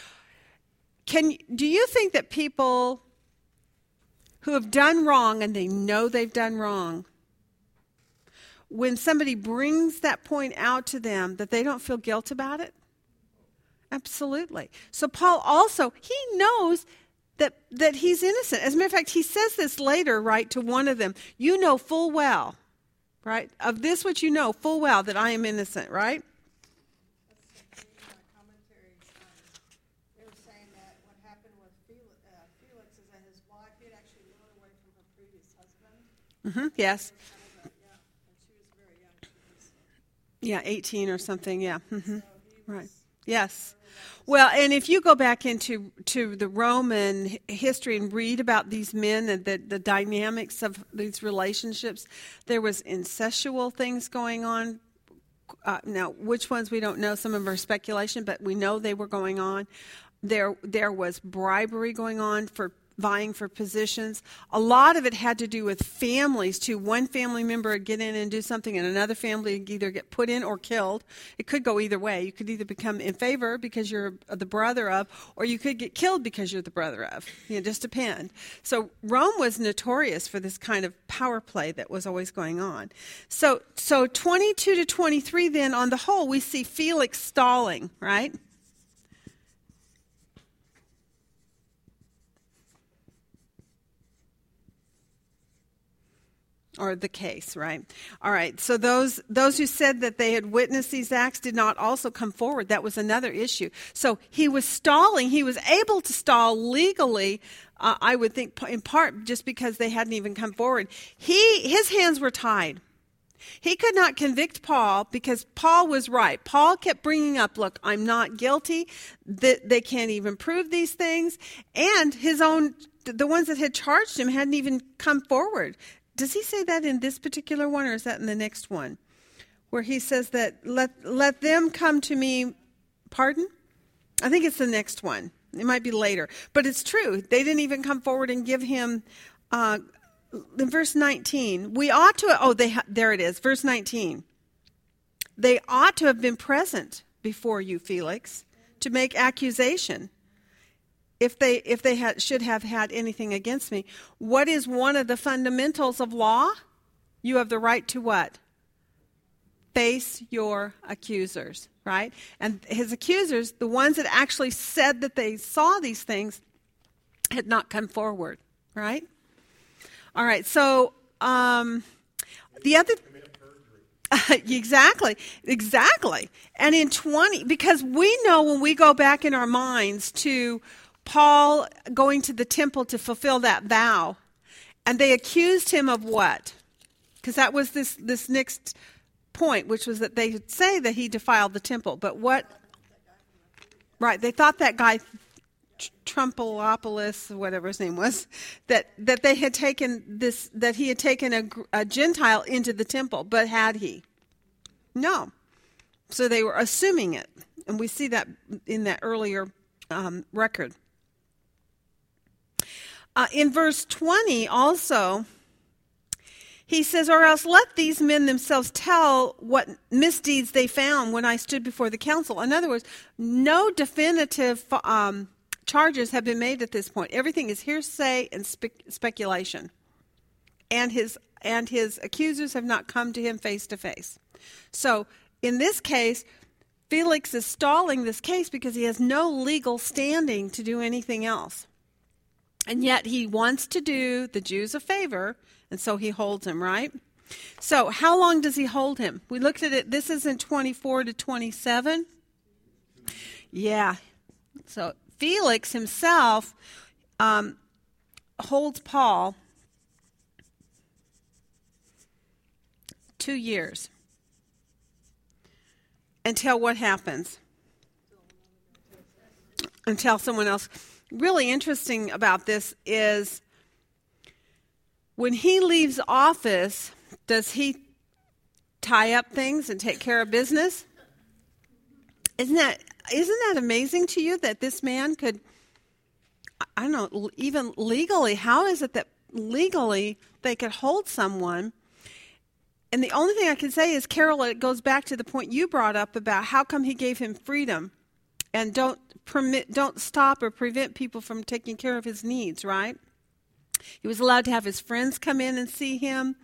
Can, do you think that people who have done wrong and they know they've done wrong, when somebody brings that point out to them, that they don't feel guilt about it? Absolutely. So Paul also, he knows that, that he's innocent. As a matter of fact, he says this later, right, to one of them. You know full well, right, of this which you know full well that I am innocent, right? That's the uh, commentaries, um, they were saying that what happened with Felix, uh, Felix is that his wife, he had actually run away from her previous husband. hmm yes. Yeah, and she was very young. She was, Yeah, 18 or something, yeah. hmm Right. Yes. Well, and if you go back into to the Roman history and read about these men and the, the dynamics of these relationships, there was incestual things going on. Uh, now, which ones we don't know. Some of them are speculation, but we know they were going on. There, there was bribery going on for vying for positions. A lot of it had to do with families too. One family member would get in and do something, and another family would either get put in or killed. It could go either way. You could either become in favor because you're the brother of, or you could get killed because you're the brother of. You know, just depend. So Rome was notorious for this kind of power play that was always going on. So, so 22 to 23, then on the whole, we see Felix stalling, right? Or the case, right? All right. So those those who said that they had witnessed these acts did not also come forward. That was another issue. So he was stalling. He was able to stall legally. Uh, I would think in part just because they hadn't even come forward. He his hands were tied. He could not convict Paul because Paul was right. Paul kept bringing up, look, I'm not guilty. That they can't even prove these things. And his own, the ones that had charged him hadn't even come forward. Does he say that in this particular one or is that in the next one? Where he says that let, let them come to me, pardon? I think it's the next one. It might be later. But it's true. They didn't even come forward and give him uh, in verse 19, we ought to, oh, they, ha- there it is, verse 19. They ought to have been present before you, Felix, to make accusation if they if they had, should have had anything against me. What is one of the fundamentals of law? You have the right to what? Face your accusers, right? And his accusers, the ones that actually said that they saw these things, had not come forward, right? All right, so um, the other. (laughs) exactly, exactly. And in 20, because we know when we go back in our minds to Paul going to the temple to fulfill that vow, and they accused him of what? Because that was this, this next point, which was that they say that he defiled the temple. But what? Right, they thought that guy Trumpolopolis, whatever his name was, that, that they had taken this, that he had taken a, a Gentile into the temple, but had he? No. So they were assuming it. And we see that in that earlier um, record. Uh, in verse 20, also, he says, Or else let these men themselves tell what misdeeds they found when I stood before the council. In other words, no definitive um, charges have been made at this point. Everything is hearsay and spe- speculation. And his and his accusers have not come to him face to face. So, in this case, Felix is stalling this case because he has no legal standing to do anything else. And yet he wants to do the Jews a favor, and so he holds him, right? So, how long does he hold him? We looked at it. This is in 24 to 27. Yeah. So, Felix himself um, holds Paul two years until what happens? Until someone else. Really interesting about this is when he leaves office, does he tie up things and take care of business? Isn't that isn't that amazing to you that this man could I don't know, even legally, how is it that legally they could hold someone? And the only thing I can say is, Carol, it goes back to the point you brought up about how come he gave him freedom and don't permit, don't stop or prevent people from taking care of his needs, right? He was allowed to have his friends come in and see him,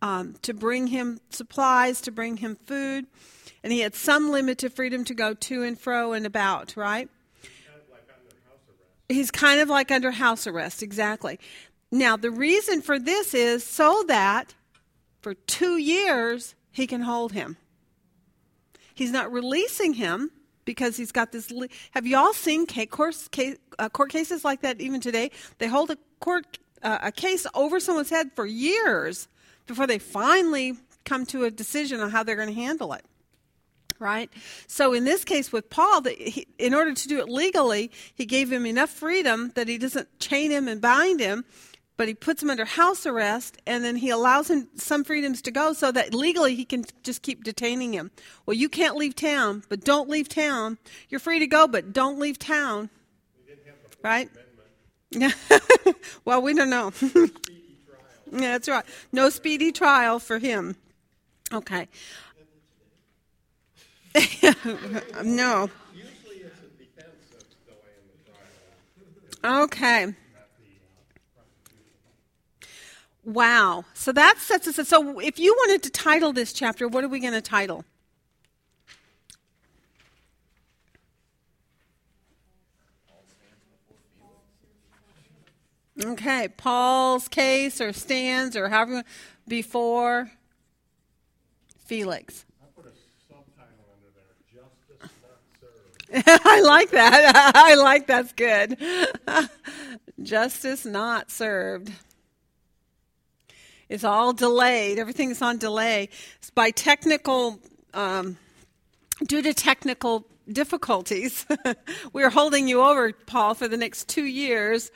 um, to bring him supplies, to bring him food and he had some limited freedom to go to and fro and about, right? kind of like He's kind of like under house arrest, exactly. Now, the reason for this is so that for two years he can hold him. He's not releasing him because he's got this. Li- Have you all seen court, case, uh, court cases like that even today? They hold a court uh, a case over someone's head for years before they finally come to a decision on how they're going to handle it right? So in this case with Paul, that he, in order to do it legally, he gave him enough freedom that he doesn't chain him and bind him, but he puts him under house arrest, and then he allows him some freedoms to go so that legally he can just keep detaining him. Well, you can't leave town, but don't leave town. You're free to go, but don't leave town. Right? Yeah. (laughs) well, we don't know. (laughs) yeah, that's right. No speedy trial for him. Okay. (laughs) no. Usually it's a defense that's delaying the trial. Okay. Wow. So that sets us. So if you wanted to title this chapter, what are we going to title? Okay, Paul's case or stands or however before Felix. I put a subtitle under there, justice not served. (laughs) I like that. (laughs) I like that's good. (laughs) Justice not served. It's all delayed. Everything's on delay. It's by technical, um, due to technical difficulties. (laughs) We're holding you over, Paul, for the next two years.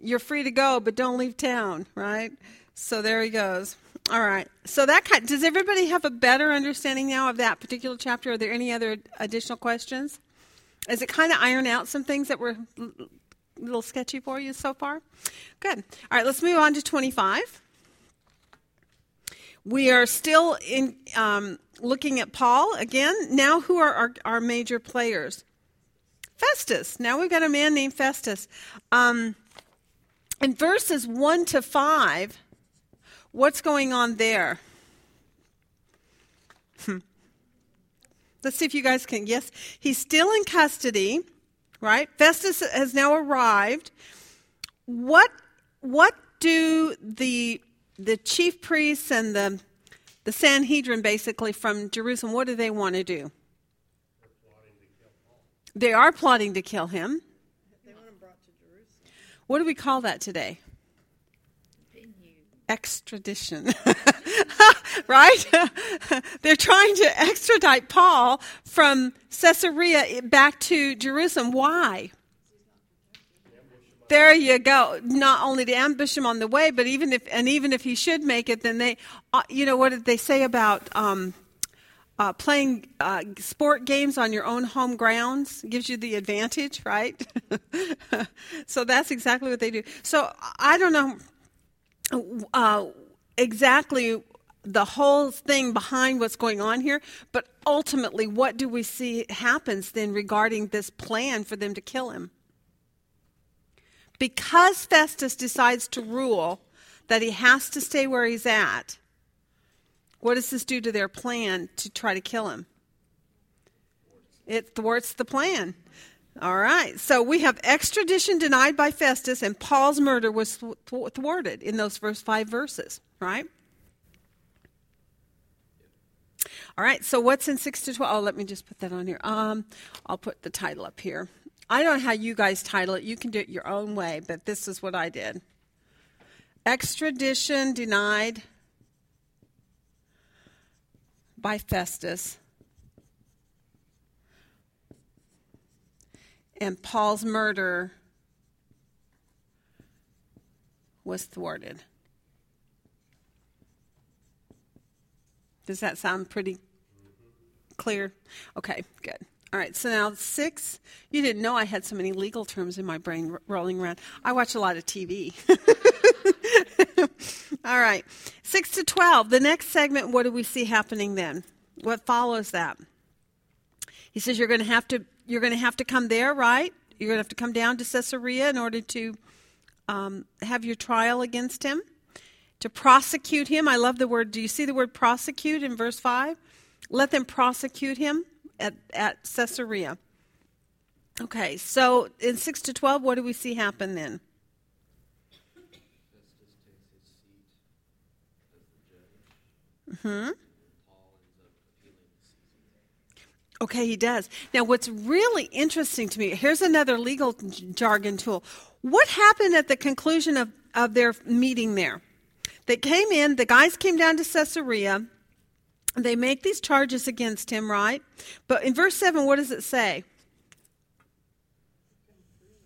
You're free to go, but don't leave town, right? So there he goes. All right. So that kind, does everybody have a better understanding now of that particular chapter? Are there any other additional questions? Is it kind of iron out some things that were a little sketchy for you so far? Good. All right, let's move on to 25. We are still in um, looking at Paul again. Now, who are our, our major players? Festus. Now we've got a man named Festus. Um, in verses 1 to 5, what's going on there? Hmm. Let's see if you guys can. Yes, he's still in custody, right? Festus has now arrived. What what do the the chief priests and the the Sanhedrin basically from Jerusalem what do they want to do? They are plotting to kill him. They want him brought to Jerusalem. What do we call that today? Extradition. (laughs) right? (laughs) They're trying to extradite Paul from Caesarea back to Jerusalem. Why? There you go. Not only to ambush him on the way, but even if and even if he should make it, then they, uh, you know, what did they say about um, uh, playing uh, sport games on your own home grounds gives you the advantage, right? (laughs) so that's exactly what they do. So I don't know uh, exactly the whole thing behind what's going on here, but ultimately, what do we see happens then regarding this plan for them to kill him? Because Festus decides to rule that he has to stay where he's at, what does this do to their plan to try to kill him? It thwarts the plan. All right. So we have extradition denied by Festus, and Paul's murder was thwarted in those first five verses, right? All right. So what's in 6 to 12? Oh, let me just put that on here. Um, I'll put the title up here. I don't know how you guys title it. You can do it your own way, but this is what I did. Extradition denied by Festus. And Paul's murder was thwarted. Does that sound pretty clear? Okay, good. All right, so now six. You didn't know I had so many legal terms in my brain r- rolling around. I watch a lot of TV. (laughs) All right, six to 12. The next segment, what do we see happening then? What follows that? He says you're going to have to you're going to have to come there, right? You're going to have to come down to Caesarea in order to um, have your trial against him, to prosecute him. I love the word. Do you see the word prosecute in verse five? Let them prosecute him at, at Caesarea. Okay, so in 6 to 12, what do we see happen then? Caesar. Okay, he does. Now, what's really interesting to me here's another legal jargon tool. What happened at the conclusion of, of their meeting there? They came in, the guys came down to Caesarea. They make these charges against him, right? But in verse 7, what does it say?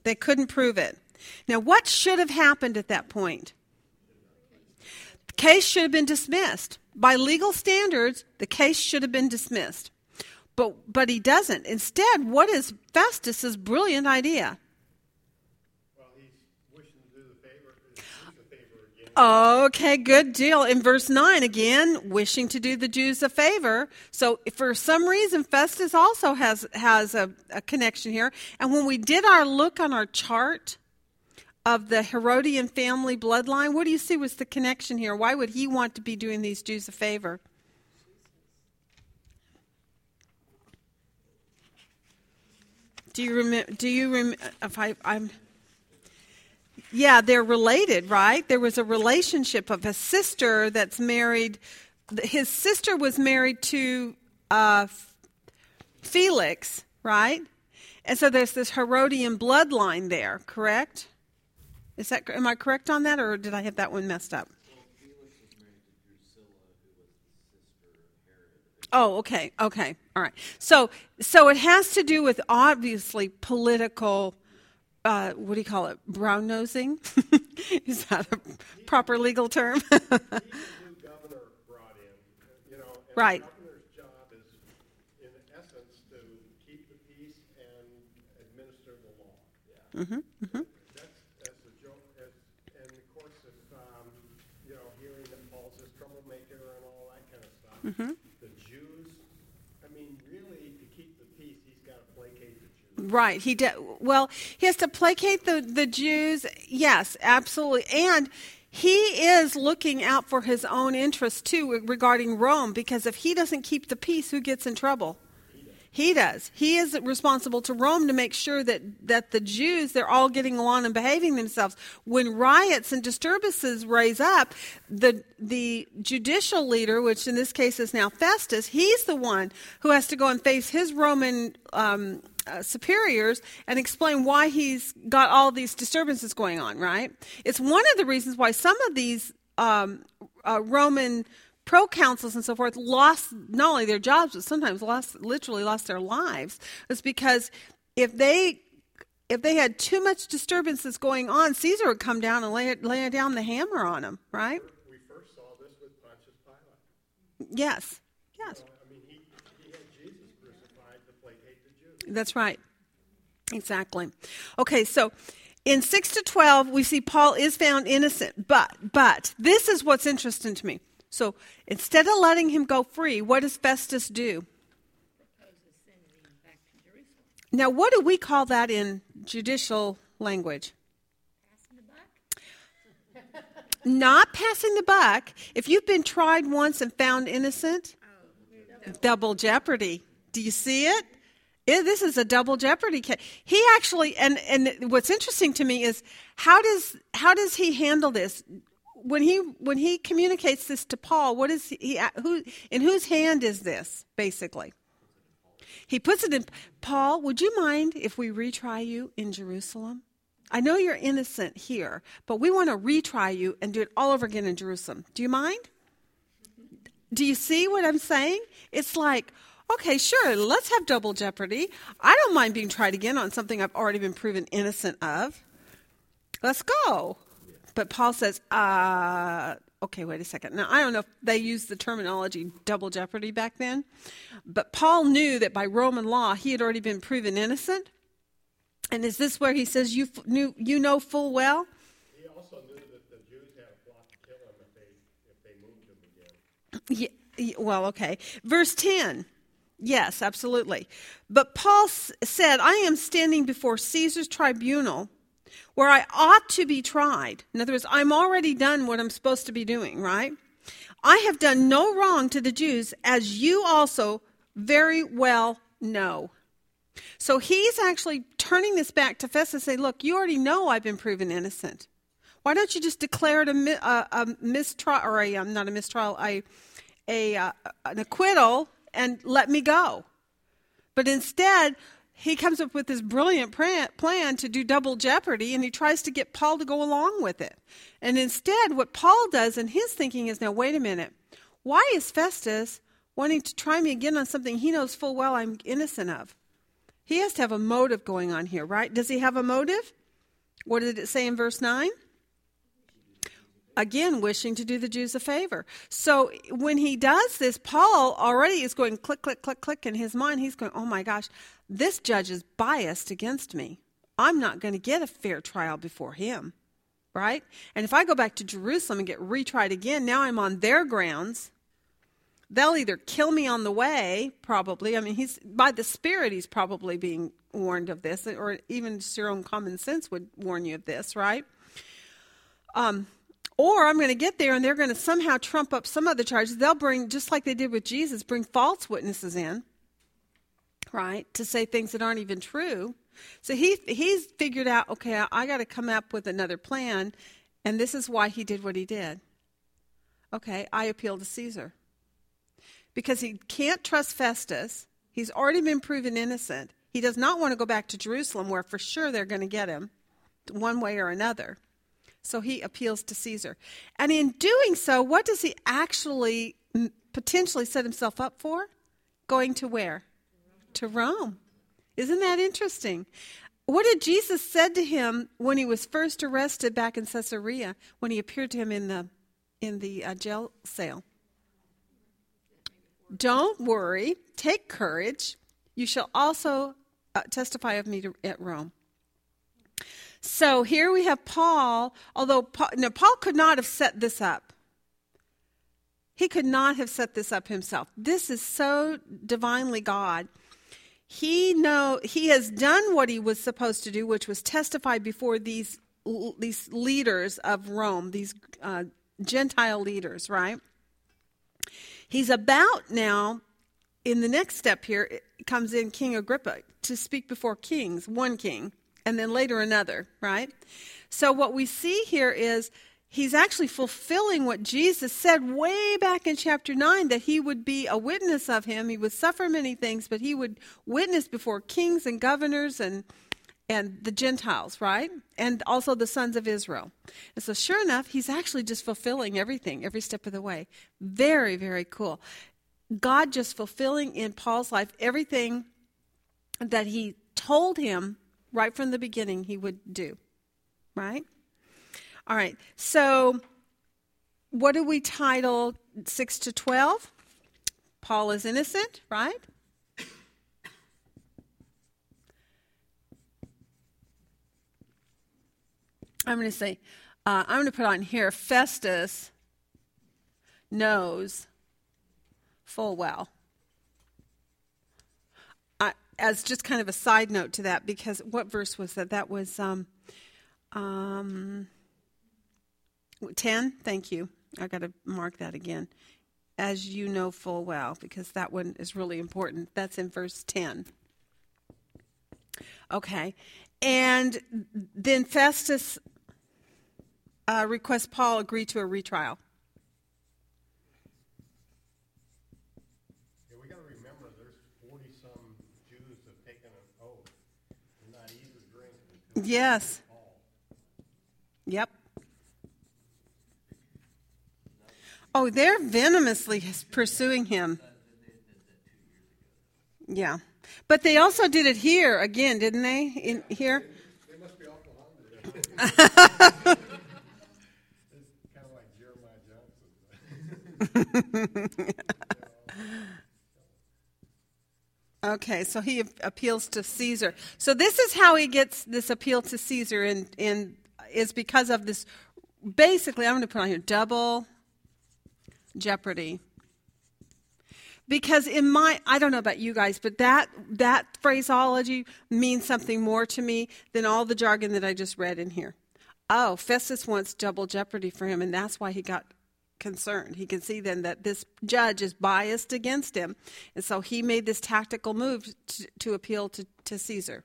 They couldn't prove it. Now, what should have happened at that point? The case should have been dismissed. By legal standards, the case should have been dismissed. But, but he doesn't. Instead, what is Festus's brilliant idea? Well, he's wishing to do the favor, do the favor again. Okay, good deal. In verse 9, again, wishing to do the Jews a favor. So, for some reason, Festus also has, has a, a connection here. And when we did our look on our chart of the Herodian family bloodline, what do you see was the connection here? Why would he want to be doing these Jews a favor? Do you remember? Do you remember? If I, I'm. Yeah, they're related, right? There was a relationship of a sister that's married. His sister was married to uh, Felix, right? And so there's this Herodian bloodline there, correct? Is that am I correct on that, or did I have that one messed up? Oh, okay, okay, all right. So, so it has to do with obviously political. Uh, what do you call it? Brown nosing? (laughs) Is that a proper legal term? He's the new governor brought in, you know. and Right. The governor's job is, in essence, to keep the peace and administer the law. Mm-hmm, That's, that's the joke, as, and of course, if, um, you know, hearing that Paul's this troublemaker and all that kind of stuff. the Jews, I mean, really, to keep the peace, he's got to placate the Jews. Right. He did. Well, he has to placate the, the Jews. Yes, absolutely. And he is looking out for his own interests too regarding Rome because if he doesn't keep the peace, who gets in trouble? He does. He is responsible to Rome to make sure that, that the Jews, they're all getting along and behaving themselves. When riots and disturbances raise up, the, the judicial leader, which in this case is now Festus, he's the one who has to go and face his Roman um, uh, superiors and explain why he's got all these disturbances going on, right? It's one of the reasons why some of these um, uh, Roman proconsuls and so forth lost not only their jobs but sometimes lost literally lost their lives it's because if they if they had too much disturbances going on caesar would come down and lay, lay down the hammer on them right We first saw this with Pontius Pilate. yes yes I mean, he, he had Jesus crucified to placate the Jews. That's right. Exactly. Okay, so in 6 to 12 we see Paul is found innocent, but but this is what's interesting to me. So instead of letting him go free, what does Festus do? Now, what do we call that in judicial language? Not passing the buck. If you've been tried once and found innocent, double jeopardy. Do you see it? This is a double jeopardy case. He actually, and and what's interesting to me is how does how does he handle this? When he when he communicates this to Paul, what is he who in whose hand is this basically? He puts it in Paul. Would you mind if we retry you in Jerusalem? I know you're innocent here, but we want to retry you and do it all over again in Jerusalem. Do you mind? Do you see what I'm saying? It's like, okay, sure, let's have double jeopardy. I don't mind being tried again on something I've already been proven innocent of. Let's go. But Paul says, uh, okay, wait a second. Now, I don't know if they used the terminology double jeopardy back then, but Paul knew that by Roman law he had already been proven innocent. And is this where he says, you, f- knew, you know full well? He also knew that the Jews had a plot to kill him if they, if they moved him again. Yeah, well, okay. Verse 10. Yes, absolutely. But Paul s- said, I am standing before Caesar's tribunal where I ought to be tried. In other words, I'm already done what I'm supposed to be doing, right? I have done no wrong to the Jews, as you also very well know. So he's actually turning this back to Festus and say, Look, you already know I've been proven innocent. Why don't you just declare it a, a, a mistrial, or a, um, not a mistrial, a, a, uh, an acquittal, and let me go? But instead, he comes up with this brilliant plan to do double jeopardy and he tries to get Paul to go along with it. And instead, what Paul does in his thinking is now, wait a minute, why is Festus wanting to try me again on something he knows full well I'm innocent of? He has to have a motive going on here, right? Does he have a motive? What did it say in verse 9? Again, wishing to do the Jews a favor. So when he does this, Paul already is going click, click, click, click in his mind. He's going, oh my gosh, this judge is biased against me. I'm not going to get a fair trial before him, right? And if I go back to Jerusalem and get retried again, now I'm on their grounds. They'll either kill me on the way, probably. I mean, he's by the Spirit, he's probably being warned of this, or even just your own common sense would warn you of this, right? Um, or I'm going to get there and they're going to somehow trump up some other charges. They'll bring, just like they did with Jesus, bring false witnesses in right, to say things that aren't even true. So he he's figured out, okay, I, I got to come up with another plan, and this is why he did what he did. Okay, I appeal to Caesar. Because he can't trust Festus. He's already been proven innocent. He does not want to go back to Jerusalem where for sure they're going to get him one way or another. So he appeals to Caesar. And in doing so, what does he actually potentially set himself up for? Going to where? To Rome. Isn't that interesting? What did Jesus said to him when he was first arrested back in Caesarea when he appeared to him in the in the uh, jail cell? Don't worry, take courage. You shall also uh, testify of me to, at Rome. So here we have Paul, although Paul, no, Paul could not have set this up. He could not have set this up himself. This is so divinely God. He know he has done what he was supposed to do, which was testify before these these leaders of Rome, these uh, Gentile leaders, right? He's about now, in the next step here, comes in King Agrippa to speak before kings, one king, and then later another, right? So what we see here is he's actually fulfilling what Jesus said way back in chapter 9 that he would be a witness of him. He would suffer many things, but he would witness before kings and governors and and the Gentiles, right? And also the sons of Israel. And so, sure enough, he's actually just fulfilling everything every step of the way. Very, very cool. God just fulfilling in Paul's life everything that he told him right from the beginning he would do, right? All right, so what do we title 6 to 12? Paul is innocent, right? I'm going to say, uh, I'm going to put on here Festus knows full well. I, as just kind of a side note to that, because what verse was that? That was um, um, 10. Thank you. I got to mark that again. As you know full well, because that one is really important. That's in verse 10. Okay. And then Festus uh, requests Paul agree to a retrial. Yeah, we gotta remember, there's forty-some Jews have taken an oath to not eat or drink Yes. Yep. Oh, they're venomously pursuing him. Yeah. But they also did it here again, didn't they? In here? They must be. It's kinda like Jeremiah Johnson. Okay, so he appeals to Caesar. So this is how he gets this appeal to Caesar, and, and is because of this. Basically, I'm going to put on here double jeopardy. Because in my, I don't know about you guys, but that that phraseology means something more to me than all the jargon that I just read in here. Oh, Festus wants double jeopardy for him, and that's why he got concerned. He can see then that this judge is biased against him. And so he made this tactical move to, to appeal to, to Caesar.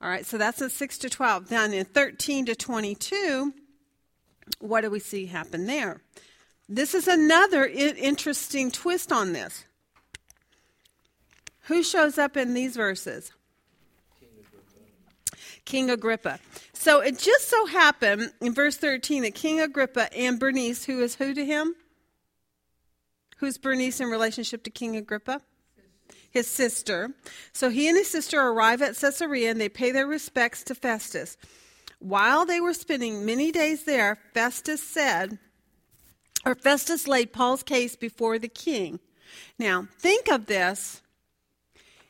All right, so that's in 6 to 12. Then in 13 to 22, what do we see happen there? This is another interesting twist on this. Who shows up in these verses? King Agrippa. So it just so happened in verse 13 that King Agrippa and Bernice, who is who to him? Who's Bernice in relationship to King Agrippa? His sister. So he and his sister arrive at Caesarea and they pay their respects to Festus. While they were spending many days there, Festus said, or Festus laid Paul's case before the king. Now, think of this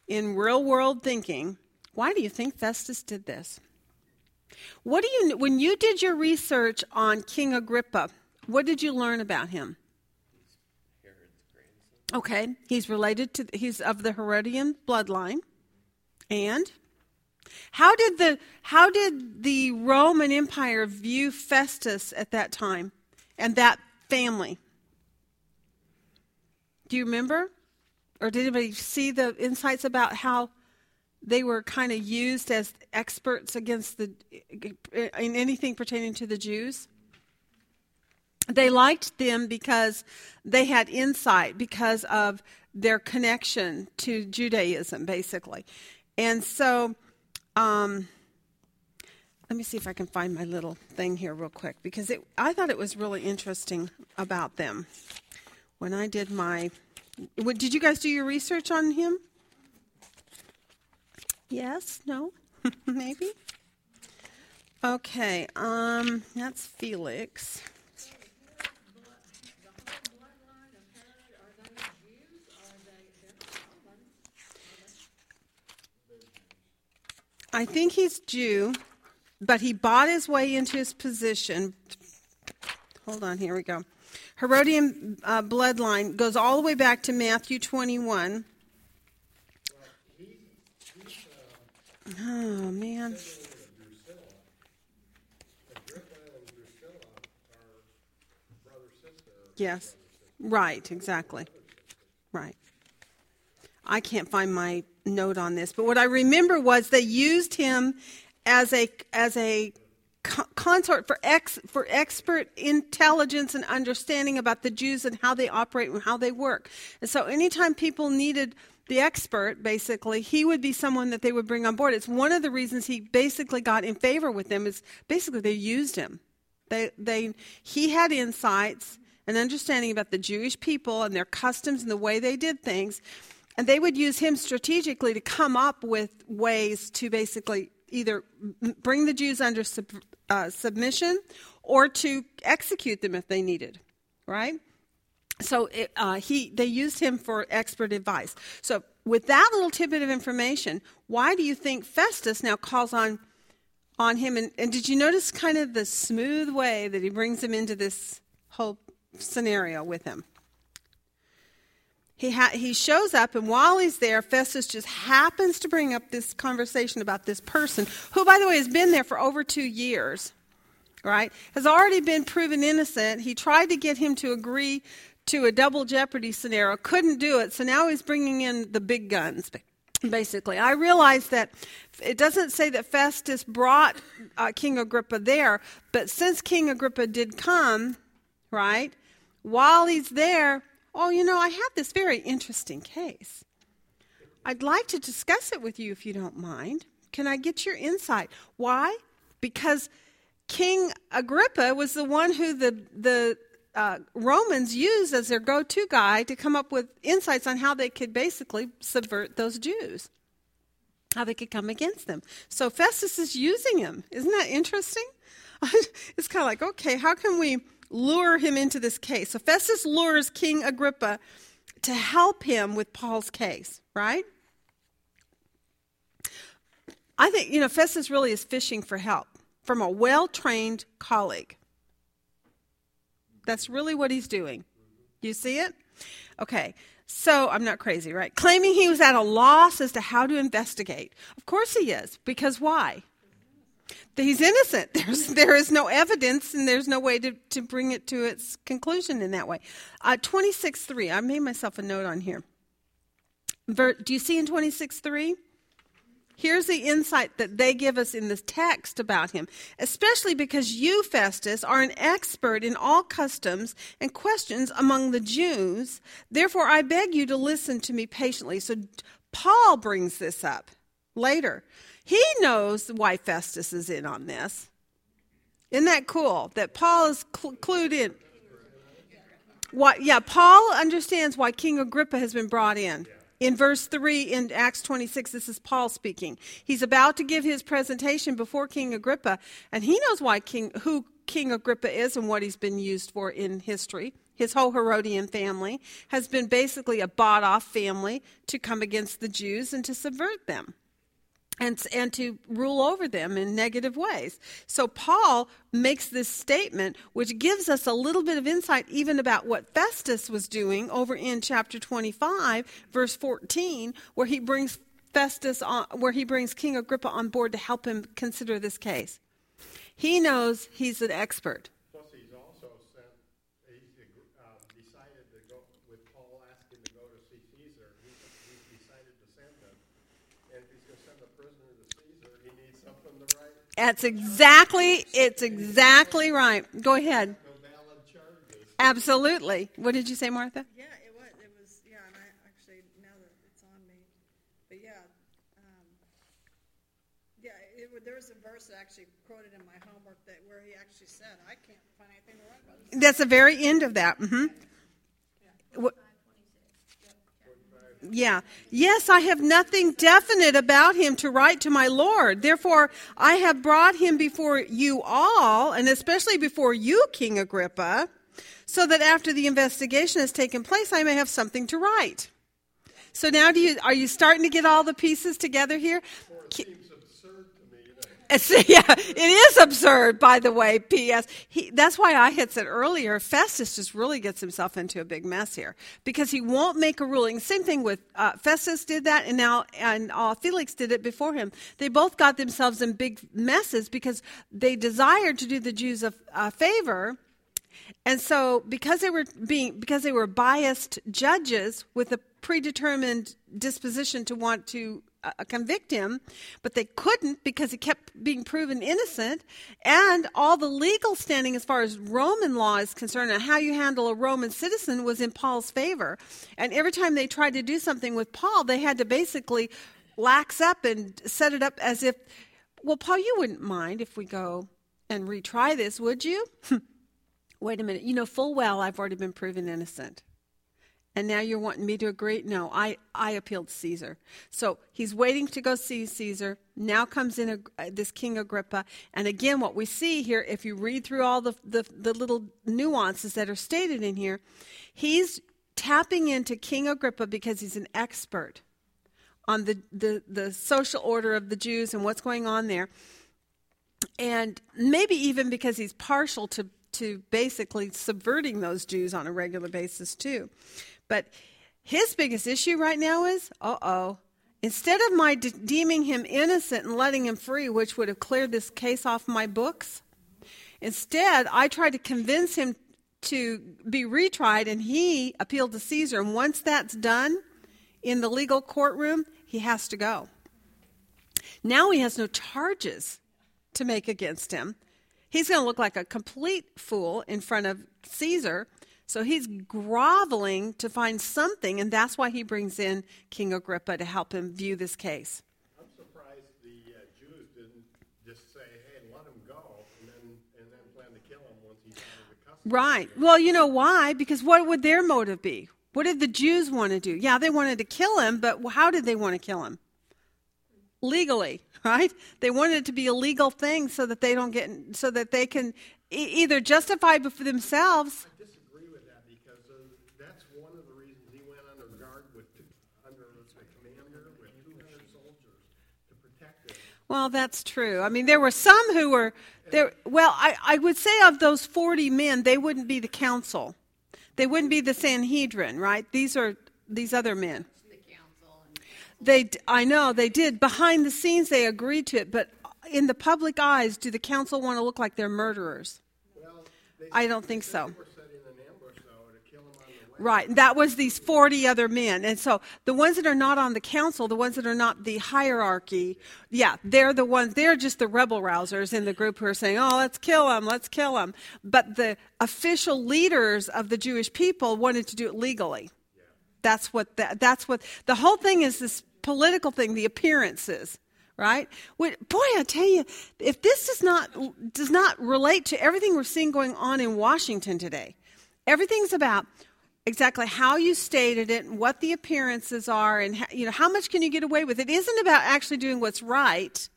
in real world thinking. Why do you think Festus did this? What do you when you did your research on King Agrippa? What did you learn about him? Okay, he's related to he's of the Herodian bloodline. And how did the how did the Roman Empire view Festus at that time and that family? Do you remember? Or did anybody see the insights about how they were kind of used as experts against the in anything pertaining to the Jews? They liked them because they had insight because of their connection to Judaism, basically. And so, um, let me see if I can find my little thing here real quick because it, I thought it was really interesting about them when I did my. What, did you guys do your research on him? Yes? No? (laughs) Maybe? Okay, um, that's Felix. I think he's Jew, but he bought his way into his position. Hold on, here we go. Herodian uh, bloodline goes all the way back to Matthew 21. He's, he's, uh, Oh, man. Yes. Right, exactly. Right. I can't find my note on this, but what I remember was they used him as a as a consort for ex for expert intelligence and understanding about the Jews and how they operate and how they work. And so anytime people needed the expert, basically, he would be someone that they would bring on board. It's one of the reasons he basically got in favor with them is basically they used him. They, they, he had insights and understanding about the Jewish people and their customs and the way they did things. And they would use him strategically to come up with ways to basically either bring the Jews under sub, uh, submission or to execute them if they needed, right? So it, uh, he, they used him for expert advice. So with that little tidbit of information, why do you think Festus now calls on on him? And, and did you notice kind of the smooth way that he brings him into this whole scenario with him? He, ha- he shows up, and while he's there, Festus just happens to bring up this conversation about this person, who, by the way, has been there for over two years, right? Has already been proven innocent. He tried to get him to agree to a double jeopardy scenario, couldn't do it, so now he's bringing in the big guns. Basically, I realize that it doesn't say that Festus brought uh, King Agrippa there, but since King Agrippa did come, right, while he's there, oh, you know, I have this very interesting case. I'd like to discuss it with you if you don't mind. Can I get your insight? Why? Because King Agrippa was the one who the, the uh, Romans used as their go to guy to come up with insights on how they could basically subvert those Jews, how they could come against them. So Festus is using him. Isn't that interesting? (laughs) it's kind of like, okay, how can we lure him into this case? So Festus lures King Agrippa to help him with Paul's case, right? I think, you know, Festus really is fishing for help from a well trained colleague. That's really what he's doing. You see it? Okay. So I'm not crazy, right? Claiming he was at a loss as to how to investigate. Of course he is, because why? He's innocent. (laughs) There's there is no evidence, and there's no way to, to bring it to its conclusion in that way. Uh, 26.3, I made myself a note on here. Ver, do you see in 26.3? Here's the insight that they give us in this text about him, especially because you, Festus, are an expert in all customs and questions among the Jews. Therefore, I beg you to listen to me patiently. So, Paul brings this up later. He knows why Festus is in on this. Isn't that cool? That Paul is cl- clued in. What? Yeah, Paul understands why King Agrippa has been brought in. In verse 3 in Acts 26, this is Paul speaking. He's about to give his presentation before King Agrippa, and he knows why King, who King Agrippa is and what he's been used for in history. His whole Herodian family has been basically a bought off family to come against the Jews and to subvert them and, and to rule over them in negative ways. So Paul makes this statement, which gives us a little bit of insight even about what Festus was doing over in chapter 25, verse 14, where he brings Festus on, where he brings King Agrippa on board to help him consider this case. He knows he's an expert. Plus, he's also sent, he's uh, decided to go, with Paul asking to go to see Caesar, he's, he's decided to send him. And if he's going to send a prisoner to Caesar, he needs something to write. That's exactly, it's exactly right. Go ahead. No valid charges. Absolutely. What did you say, Martha? Yeah, it was, it was, yeah, and I actually, now that it's on me, but yeah, um, yeah, it, there was a verse that actually quoted in my homework that, where he actually said, I can't find anything to write about this. That's the very end of that. hmm What? Yeah. Yes, I have nothing definite about him to write to my Lord. Therefore, I have brought him before you all, and especially before you, King Agrippa, so that after the investigation has taken place, I may have something to write. So now, do you are you starting to get all the pieces together here? Or it seems absurd to me that (laughs) It's, yeah, it is absurd, by the way. P.S. He, that's why I had said earlier, Festus just really gets himself into a big mess here because he won't make a ruling. Same thing with uh, Festus did that, and now and uh, Felix did it before him. They both got themselves in big messes because they desired to do the Jews a, a favor, and so because they were being because they were biased judges with a predetermined disposition to want to uh, convict him, but they couldn't because he kept being proven innocent. And all the legal standing, as far as Roman law is concerned, and how you handle a Roman citizen, was in Paul's favor. And every time they tried to do something with Paul, they had to basically lax up and set it up as if, well, Paul, you wouldn't mind if we go and retry this, would you? (laughs) Wait a minute. You know full well I've already been proven innocent and now you're wanting me to agree? No i i appealed to caesar. So he's waiting to go see caesar. Now comes in a, this king agrippa. And again what we see here if you read through all the, the, the little nuances that are stated in here he's tapping into king agrippa because he's an expert on the, the, the social order of the jews and what's going on there. And maybe even because he's partial to to basically subverting those Jews on a regular basis too. But his biggest issue right now is uh oh. Instead of my de- deeming him innocent and letting him free, which would have cleared this case off my books, instead I tried to convince him to be retried and he appealed to Caesar. And once that's done in the legal courtroom, he has to go. Now he has no charges to make against him. He's going to look like a complete fool in front of Caesar so he's groveling to find something, and that's why he brings in King Agrippa to help him view this case. I'm surprised the uh, Jews didn't just say, hey, let him go, and then, and then plan to kill him once he's out of the custody. Right. Well, you know why? Because what would their motive be? What did the Jews want to do? Yeah, they wanted to kill him, but how did they want to kill him? Legally, (laughs) right? They wanted it to be a legal thing so that they don't get, so that they can e- either justify for themselves Well, that's true. I mean, there were some who were there. Well, I, I would say of those 40 men, they wouldn't be the council. They wouldn't be the Sanhedrin, right? These are these other men. They, I know they did. Behind the scenes, they agreed to it, but in the public eyes, do the council want to look like they're murderers? Well, I don't think so. Right. That was these 40 other men. And so the ones that are not on the council, the ones that are not the hierarchy, yeah, they're the ones, they're just the rebel rousers in the group who are saying, oh, let's kill them, let's kill them. But the official leaders of the Jewish people wanted to do it legally. That's what, that, that's what, the whole thing is this political thing, the appearances right? Boy, I tell you, if this does not does not relate to everything we're seeing going on in Washington today, everything's about exactly. How you stated it and what the appearances are and how, you know how much can you get away with? It isn't about actually doing what's right.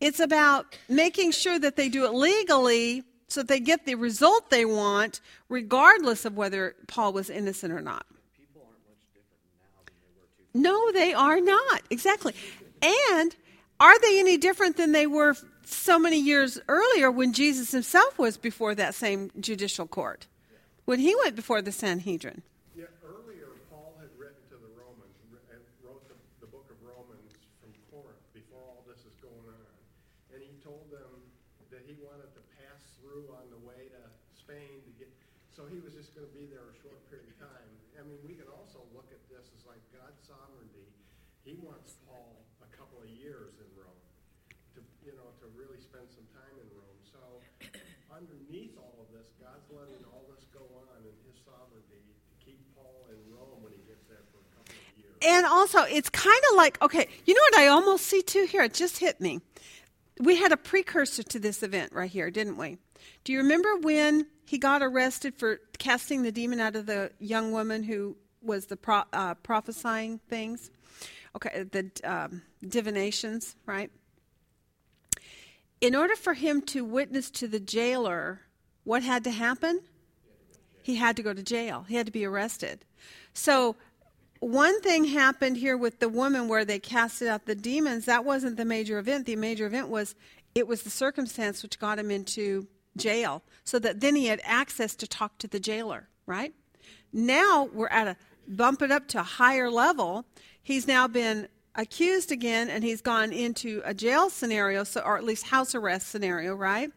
It's about making sure that they do it legally so that they get the result they want regardless of whether paul was innocent or not. No they are not. Exactly. And are they any different than they were so many years earlier when jesus himself was before that same judicial court when he went before the Sanhedrin. Yeah, earlier Paul had written to the Romans, wrote the, the book of Romans from Corinth before all this is going on. And he told them that he wanted to pass through on the way to Spain to get, so he was just going to be there a short period of time. I mean, we can also look at this as like God's sovereignty. He wants Paul a couple of years in Rome to, you know, to really spend some time in Rome. So underneath all of this, God's letting all this go on in His sovereignty to keep Paul in Rome when he gets there for a couple of years. And also, it's kind of like okay, you know what I almost see too here? It just hit me. We had a precursor to this event right here, didn't we? Do you remember when he got arrested for casting the demon out of the young woman who was the pro, uh, prophesying things? Okay, the um, divinations, right? in order for him to witness to the jailer, what had to happen? He had to go to jail. He had to be arrested. So one thing happened here with the woman where they casted out the demons. That wasn't the major event. The major event was it was the circumstance which got him into jail, so that then he had access to talk to the jailer, right? Now we're at a bump it up to a higher level. He's now been accused again and he's gone into a jail scenario, so or at least house arrest scenario, right?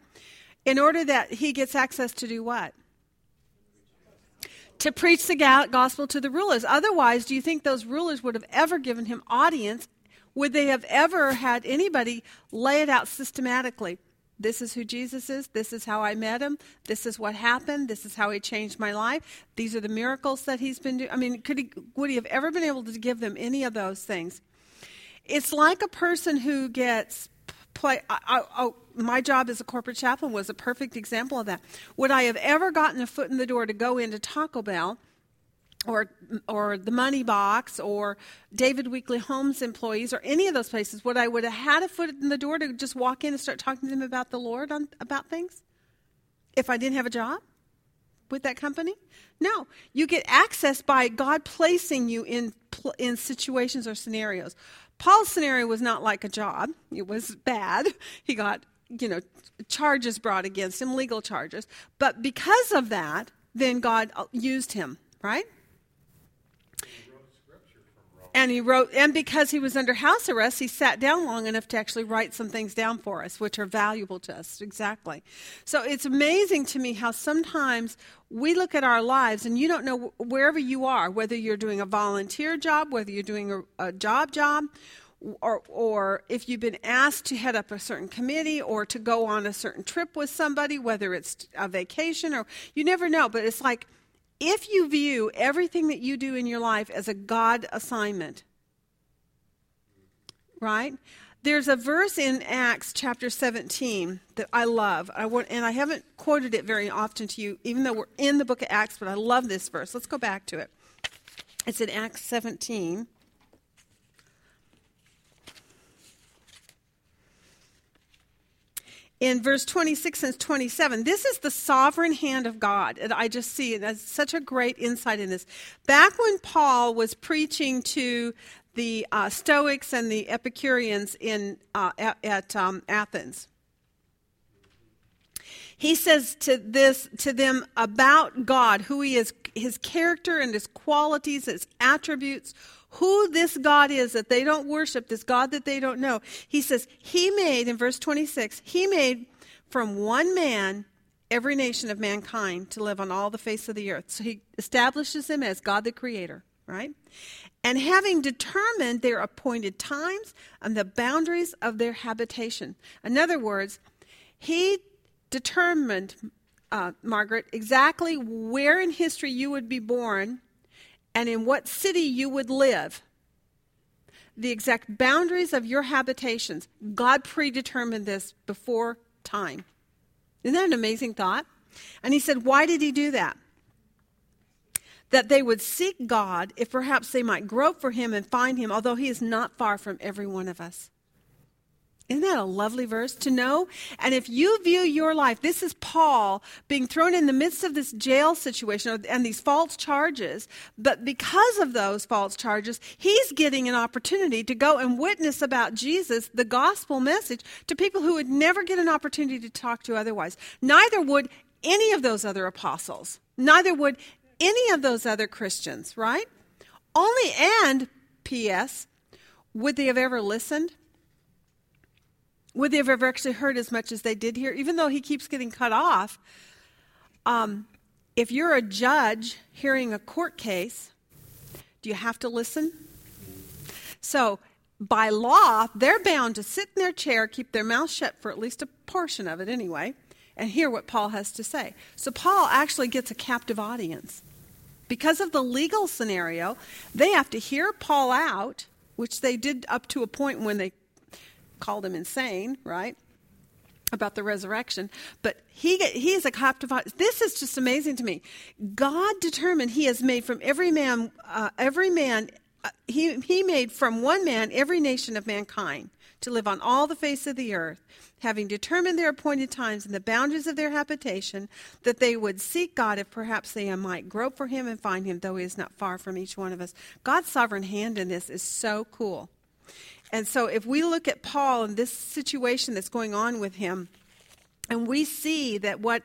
In order that he gets access to do what? To preach the gospel to the rulers. Otherwise, do you think those rulers would have ever given him audience? Would they have ever had anybody lay it out systematically? This is who Jesus is. This is how I met him. This is what happened. This is how he changed my life. These are the miracles that he's been doing. I mean, could he, would he have ever been able to give them any of those things? It's like a person who gets play. I, I, I, my job as a corporate chaplain was a perfect example of that. Would I have ever gotten a foot in the door to go into Taco Bell? or or the money box or David Weekley Homes employees or any of those places, would I would have had a foot in the door to just walk in and start talking to them about the Lord on, about things? If I didn't have a job with that company? No. You get access by God placing you in in situations or scenarios. Paul's scenario was not like a job. It was bad. He got, you know, charges brought against him, legal charges. But because of that, then God used him, right? And he wrote, and because he was under house arrest, he sat down long enough to actually write some things down for us, which are valuable to us. Exactly. So it's amazing to me how sometimes we look at our lives and you don't know wherever you are, whether you're doing a volunteer job, whether you're doing a, a job job, or, or if you've been asked to head up a certain committee or to go on a certain trip with somebody, whether it's a vacation or you never know, but it's like, if you view everything that you do in your life as a God assignment, right? There's a verse in Acts chapter 17 that I love. I want, and I haven't quoted it very often to you, even though we're in the book of Acts, but I love this verse. Let's go back to it. It's in Acts 17. In verse 26 and 27 this is the sovereign hand of god and i just see as such a great insight in this. Back when paul was preaching to the uh, stoics and the epicureans in uh, at, at um, athens he says to this to them about god who he is his character and his qualities his attributes who this God is that they don't worship, this God that they don't know. He says, He made, in verse 26, He made from one man every nation of mankind to live on all the face of the earth. So He establishes Him as God the Creator, right? And having determined their appointed times and the boundaries of their habitation. In other words, He determined, uh, Margaret, exactly where in history you would be born and in what city you would live, the exact boundaries of your habitations. God predetermined this before time. Isn't that an amazing thought? And he said, Why did he do that? That they would seek God if perhaps they might grope for him and find him, although he is not far from every one of us. Isn't that a lovely verse to know? And if you view your life, this is Paul being thrown in the midst of this jail situation and these false charges, but because of those false charges, he's getting an opportunity to go and witness about Jesus, the gospel message, to people who would never get an opportunity to talk to otherwise. Neither would any of those other apostles, neither would any of those other Christians, right? Only and, P.S., would they have ever listened? Would they have ever actually heard as much as they did here? Even though he keeps getting cut off, um, if you're a judge hearing a court case, do you have to listen? So, by law, they're bound to sit in their chair, keep their mouth shut for at least a portion of it anyway, and hear what Paul has to say. So, Paul actually gets a captive audience. Because of the legal scenario, they have to hear Paul out, which they did up to a point when they called him insane, right? About the resurrection, but he he is a captive. This is just amazing to me. God determined He has made from every man uh, every man uh, he, he made from one man every nation of mankind to live on all the face of the earth, having determined their appointed times and the boundaries of their habitation, that they would seek God if perhaps they might grope for him and find him, though he is not far from each one of us. God's sovereign hand in this is so cool. And so if we look at Paul and this situation that's going on with him, and we see that what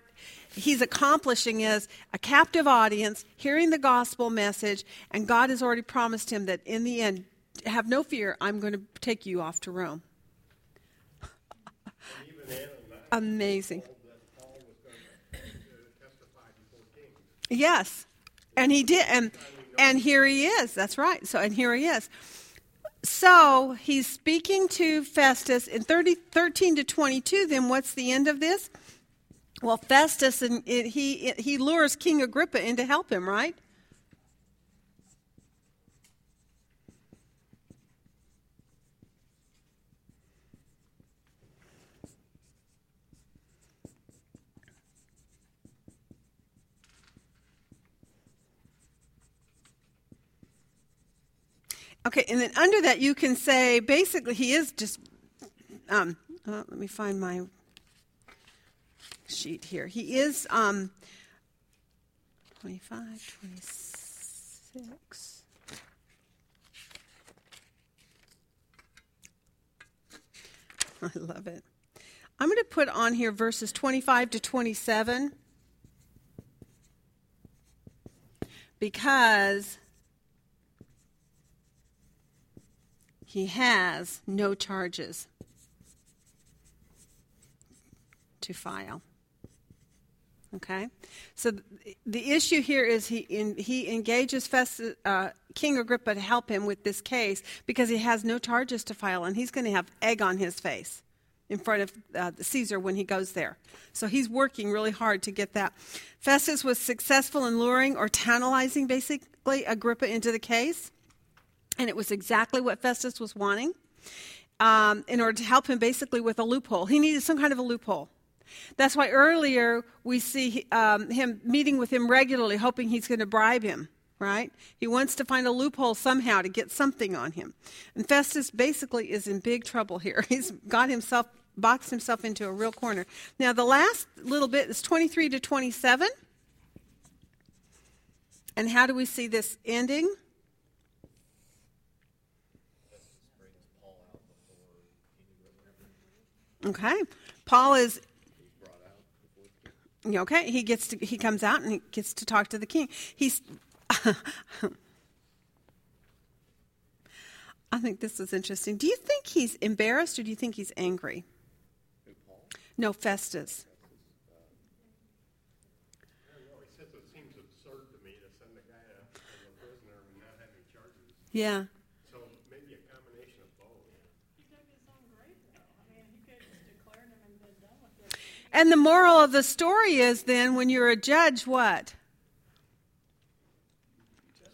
he's accomplishing is a captive audience hearing the gospel message, and God has already promised him that in the end, have no fear, I'm going to take you off to Rome. Amazing. Yes. And he did and and here he is. That's right. So and here he is. So he's speaking to Festus in 30, 13 to 22. Then what's the end of this? Well, Festus and he he lures King Agrippa in to help him, right? Okay, and then under that you can say basically he is just. Um, uh, let me find my sheet here. He is um, 25, 26. (laughs) I love it. I'm going to put on here verses 25 to 27 because he has no charges to file. Okay, so th- the issue here is he in, he engages uh, King Agrippa to help him with this case because he has no charges to file, and he's going to have egg on his face in front of uh, Caesar when he goes there. So he's working really hard to get that. Festus was successful in luring or tantalizing basically Agrippa into the case, and it was exactly what Festus was wanting. Um, in order to help him basically with a loophole, he needed some kind of a loophole. That's why earlier we see um, him meeting with him regularly, hoping he's going to bribe him, right? He wants to find a loophole somehow to get something on him. And Festus basically is in big trouble here. (laughs) He's got himself, boxed himself into a real corner. Now, the last little bit is 23 to 27. And how do we see this ending? Festus brings Paul out before King Agrippa. Okay. Paul is He's brought out before the king. okay. He gets to he comes out and he gets to talk to the king. He's (laughs) I think this is interesting. Do you think he's embarrassed or do you think he's angry? No, Festus. I don't know, he says it seems absurd to me to send a guy to, as a prisoner and not have any charges. Yeah. So maybe a combination of both. He took his own grave, though. I mean, he could have just declared him and been done with it. And the moral of the story is then when you're a judge, what?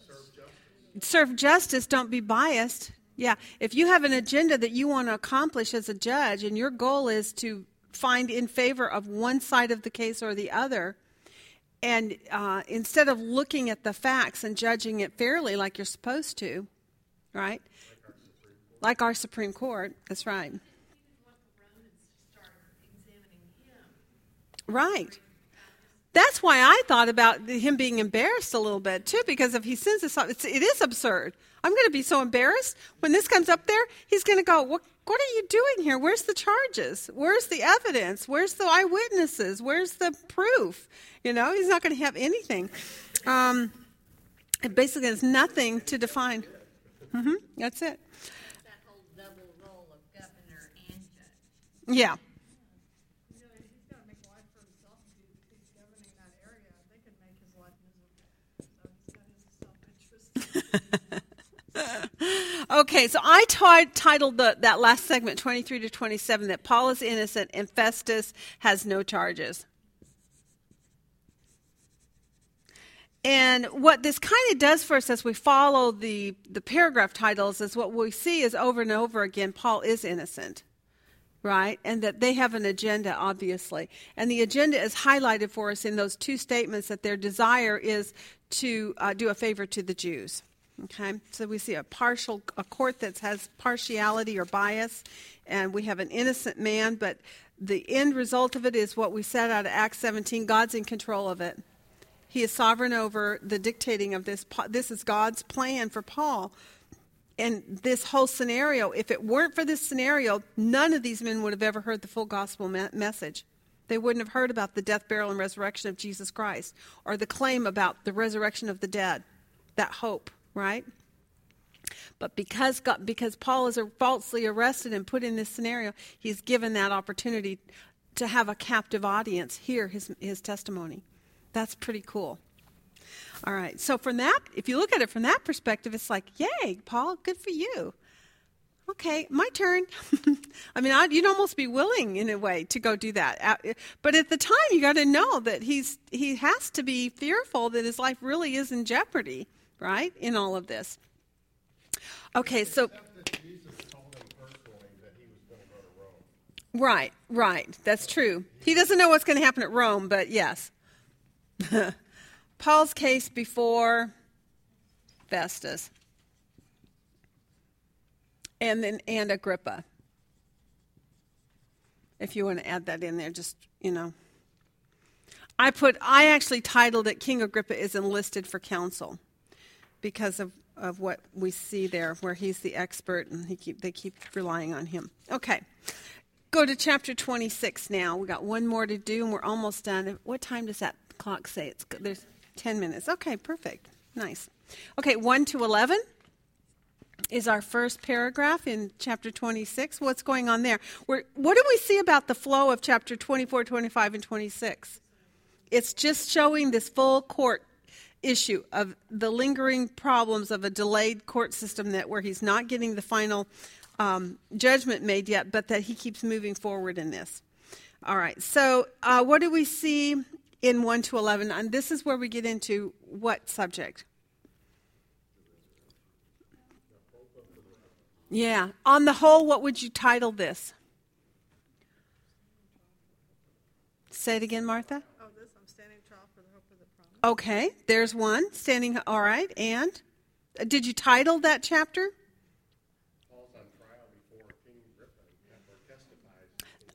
Serve justice. Serve justice, don't be biased. Yeah, if you have an agenda that you want to accomplish as a judge and your goal is to find in favor of one side of the case or the other, and uh, instead of looking at the facts and judging it fairly like you're supposed to, right? Like our Supreme Court, that's right. Right. That's why I thought about him being embarrassed a little bit too, because if he sends this, it's, it is absurd. I'm going to be so embarrassed when this comes up there. He's going to go, "What? What are you doing here? Where's the charges? Where's the evidence? Where's the eyewitnesses? Where's the proof?" You know, he's not going to have anything. Um, it basically has nothing to define. hmm That's it. That whole double role of governor and judge. Yeah. You know, he's got to make life for himself if he- if he's governing that area. They could make his life miserable. So he's got his self-interest. (laughs) Okay, so I titled the, that last segment, 23 to 27, that Paul is innocent and Festus has no charges. And what this kind of does for us as we follow the, the paragraph titles is what we see is over and over again Paul is innocent, right? And that they have an agenda, obviously. And the agenda is highlighted for us in those two statements that their desire is to uh, do a favor to the Jews. Okay, so we see a partial a court that has partiality or bias, and we have an innocent man, but the end result of it is what we said out of Acts 17. God's in control of it. He is sovereign over the dictating of this. This is God's plan for Paul. And this whole scenario, if it weren't for this scenario, none of these men would have ever heard the full gospel me- message. They wouldn't have heard about the death, burial, and resurrection of Jesus Christ or the claim about the resurrection of the dead, that hope, right? But because God, because Paul is falsely arrested and put in this scenario, he's given that opportunity to have a captive audience hear his his testimony. That's pretty cool. All right. So from that, if you look at it from that perspective, it's like, yay, Paul, good for you okay, my turn. (laughs) I mean, I'd, you'd almost be willing in a way to go do that. Uh, but at the time, you got to know that he's he has to be fearful that his life really is in jeopardy, right? In all of this. Okay, so. Right, right. That's true. He doesn't know what's going to happen at Rome, but yes. (laughs) Paul's case before Festus and then and Agrippa. If you want to add that in there, just you know. I put I actually titled it King Agrippa is enlisted for counsel because of, of what we see there where he's the expert and he keep they keep relying on him. Okay. Go to chapter 26 now. We got one more to do and we're almost done. What time does that clock say? It's there's 10 minutes. Okay, perfect. Nice. Okay, 1 to 11 is our first paragraph in chapter 26. What's going on there? We're, what do we see about the flow of chapter 24, 25, and 26? It's just showing this full court issue of the lingering problems of a delayed court system that where he's not getting the final um, judgment made yet, but that he keeps moving forward in this. All right. So, uh, what do we see in 1 to 11? And this is where we get into what subject? Yeah. On the whole, what would you title this? Say it again, Martha. Oh, this, I'm standing trial for the hope of the promise. Okay, there's one. Standing, all right. And uh, did you title that chapter?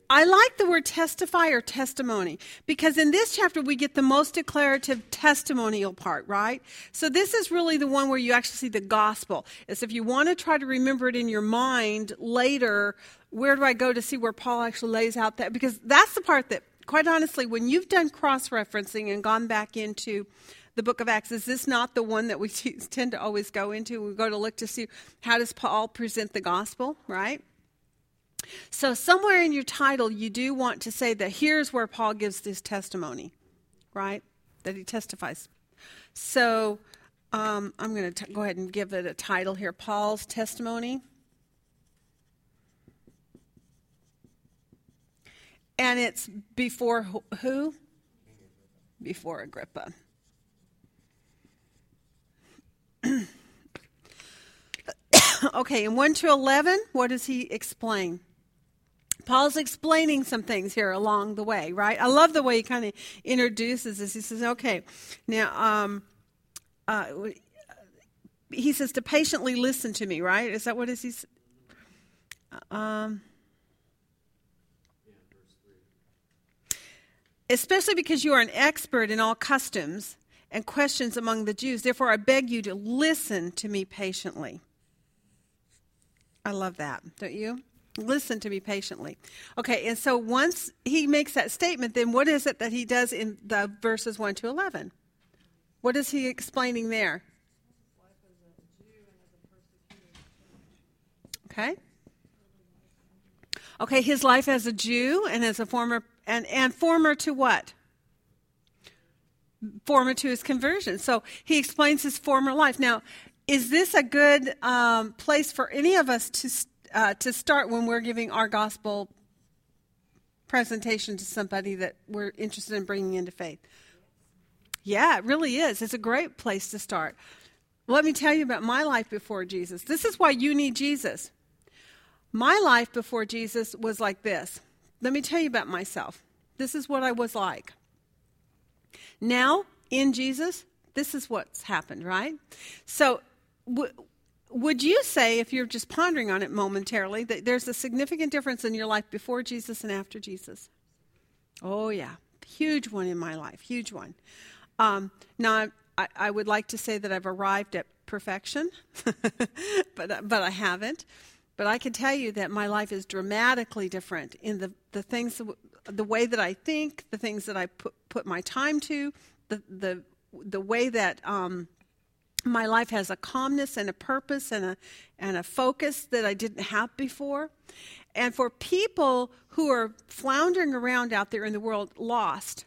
I like the word testify or testimony because in this chapter we get the most declarative testimonial part, right? So this is really the one where you actually see the gospel. Is if you want to try to remember it in your mind later, where do I go to see where Paul actually lays out that? Because that's the part that, quite honestly, when you've done cross referencing and gone back into the book of Acts, is this not the one that we (laughs) tend to always go into? We go to look to see how does Paul present the gospel, right? So, somewhere in your title, you do want to say that here's where Paul gives this testimony, right? That he testifies. So, um, I'm going to go ahead and give it a title here Paul's testimony. And it's before who? Before Agrippa. (coughs) okay, in 1 to 11, what does he explain? Paul's explaining some things here along the way, right? I love the way he kind of introduces this. He says, okay, now, um, uh, he says to patiently listen to me, right? Is that what is he? Um, especially because you are an expert in all customs and questions among the Jews. Therefore, I beg you to listen to me patiently. I love that, don't you? Listen to me patiently. Okay, and so once he makes that statement, then what is it that he does in the verses 1 to 11? What is he explaining there? Okay. Okay, his life as a Jew and as a former and, and former to what? Former to his conversion. So he explains his former life. Now, is this a good um, place for any of us to uh, to start when we're giving our gospel presentation to somebody that we're interested in bringing into faith. Yeah, it really is. It's a great place to start. Let me tell you about my life before Jesus. This is why you need Jesus. My life before Jesus was like this. Let me tell you about myself. This is what I was like. Now, in Jesus, this is what's happened, right? So, w- would you say, if you're just pondering on it momentarily, that there's a significant difference in your life before Jesus and after Jesus? Oh, yeah. Huge one in my life. Huge one. Um, now, I, I would like to say that I've arrived at perfection, (laughs) but, but I haven't. But I can tell you that my life is dramatically different in the, the things, the way that I think, the things that I put, put my time to, the, the, the way that um, my life has a calmness and a purpose and a, and a focus that I didn't have before. And for people who are floundering around out there in the world lost,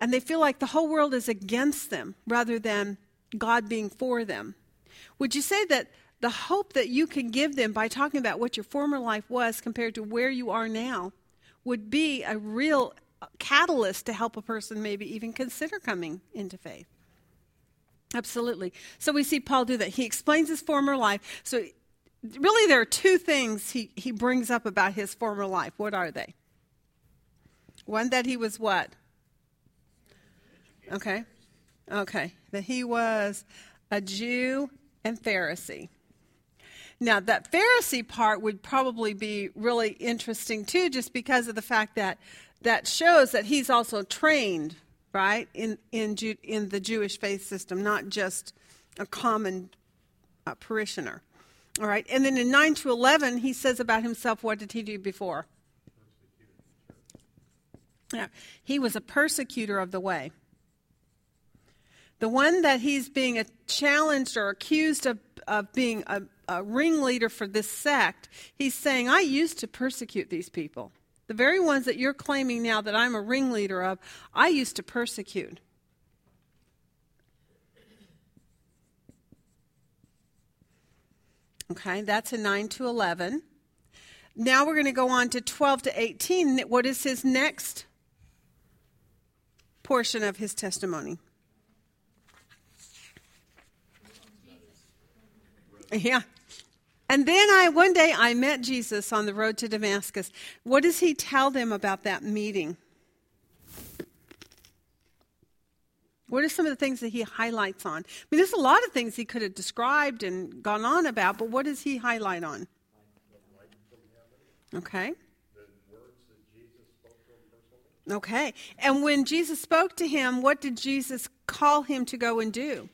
and they feel like the whole world is against them rather than God being for them, would you say that the hope that you can give them by talking about what your former life was compared to where you are now would be a real catalyst to help a person maybe even consider coming into faith. Absolutely. So we see Paul do that. He explains his former life. So really there are two things he, he brings up about his former life. What are they? One that he was what? Okay. Okay. That he was a Jew and Pharisee. Now, that Pharisee part would probably be really interesting too, just because of the fact that that shows that he's also trained, right, in, in, Ju- in the Jewish faith system, not just a common uh, parishioner. All right, and then in 9 to 11, he says about himself, what did he do before? Yeah, he was a persecutor of the way. The one that he's being challenged or accused of, of being a, a ringleader for this sect, he's saying, I used to persecute these people. The very ones that you're claiming now that I'm a ringleader of, I used to persecute. Okay, that's a 9 to 11. Now we're going to go on to 12 to 18. What is his next portion of his testimony? Yeah. And then I one day I met Jesus on the road to Damascus. What does he tell them about that meeting? What are some of the things that he highlights on? I mean, there's a lot of things he could have described and gone on about, but what does he highlight on? Okay. Okay. And when Jesus spoke to him, what did Jesus call him to go and do?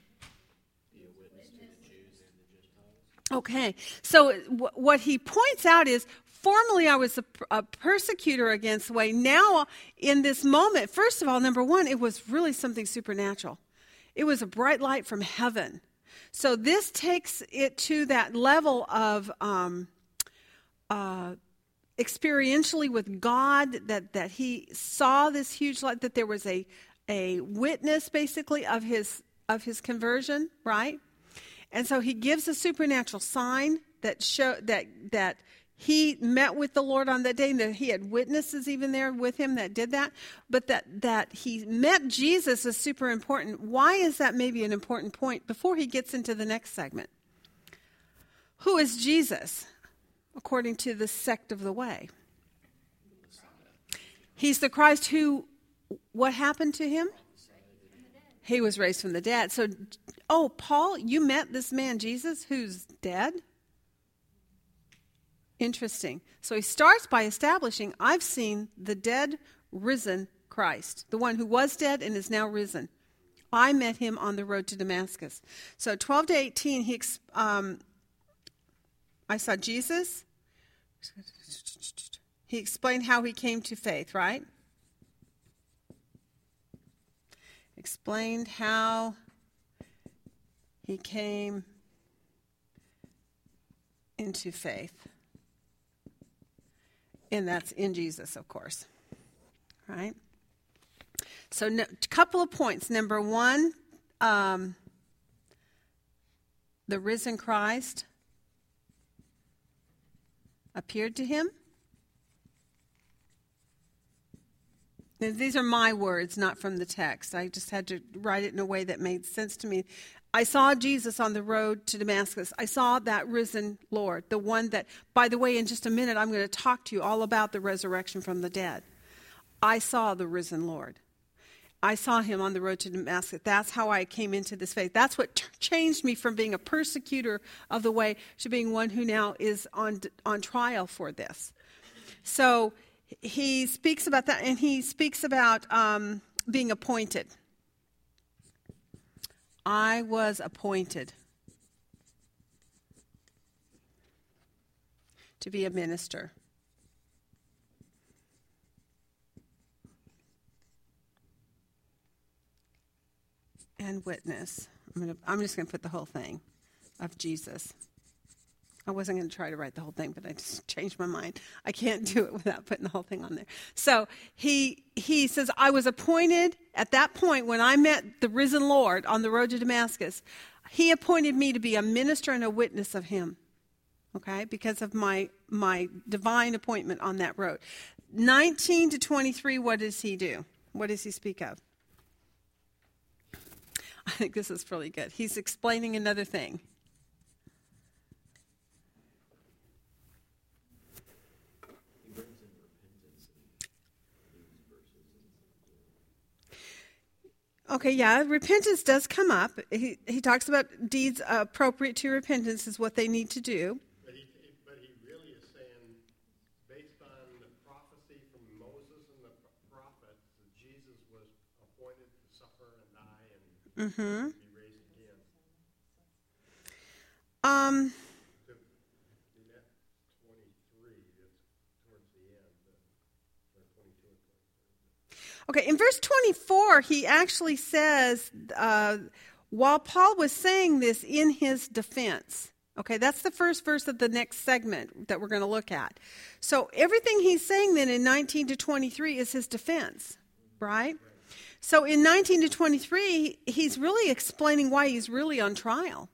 Okay, so w- what he points out is formerly I was a, a, persecutor against the way. Now, in this moment, first of all, number one, it was really something supernatural. It was a bright light from heaven. So this takes it to that level of um, uh, experientially with God that that he saw this huge light. That there was a a witness basically of his of his conversion, right? And so he gives a supernatural sign that show that that he met with the Lord on that day, and that he had witnesses even there with him that did that. But that that he met Jesus is super important. Why is that maybe an important point before he gets into the next segment? Who is Jesus, according to the sect of the way? He's the Christ who what happened to him? He was raised from the dead. So, oh, Paul, you met this man, Jesus, who's dead? Interesting. So he starts by establishing I've seen the dead, risen Christ, the one who was dead and is now risen. I met him on the road to Damascus. So 12 to 18, he, um, I saw Jesus. He explained how he came to faith, right? explained how he came into faith. And that's in Jesus, of course. Right? So, a no, couple of points. Number one, um, the risen Christ appeared to him. These are my words, not from the text. I just had to write it in a way that made sense to me. I saw Jesus on the road to Damascus. I saw that risen Lord, the one that, by the way, in just a minute, I'm going to talk to you all about the resurrection from the dead. I saw the risen Lord. I saw him on the road to Damascus. That's how I came into this faith. That's what t- changed me from being a persecutor of the way to being one who now is on on trial for this. So he speaks about that, and he speaks about um, being appointed. I was appointed to be a minister. and witness. I'm, gonna, I'm just going to put the whole thing of Jesus. I wasn't going to try to write the whole thing, but I just (laughs) changed my mind. I can't do it without putting the whole thing on there. So he he says, I was appointed at that point when I met the risen Lord on the road to Damascus. He appointed me to be a minister and a witness of Him. Okay, because of my my divine appointment on that road. 19 to 23, what does he do? What does he speak of? (laughs) I think this is really good. He's explaining another thing. Okay, yeah, repentance does come up. He, he talks about deeds appropriate to repentance is what they need to do. But he, but he really is saying, based on the prophecy from Moses and the prophets, that Jesus was appointed to suffer and die and Mm-hmm. be raised again. Um, To, in that twenty-three, it's towards the end, uh, or twenty-two or twenty-three. Okay, in verse 24, he actually says, uh, while Paul was saying this in his defense, okay, that's the first verse of the next segment that we're going to look at. So everything he's saying then in 19 to 23 is his defense, right? So in 19 to 23, he's really explaining why he's really on trial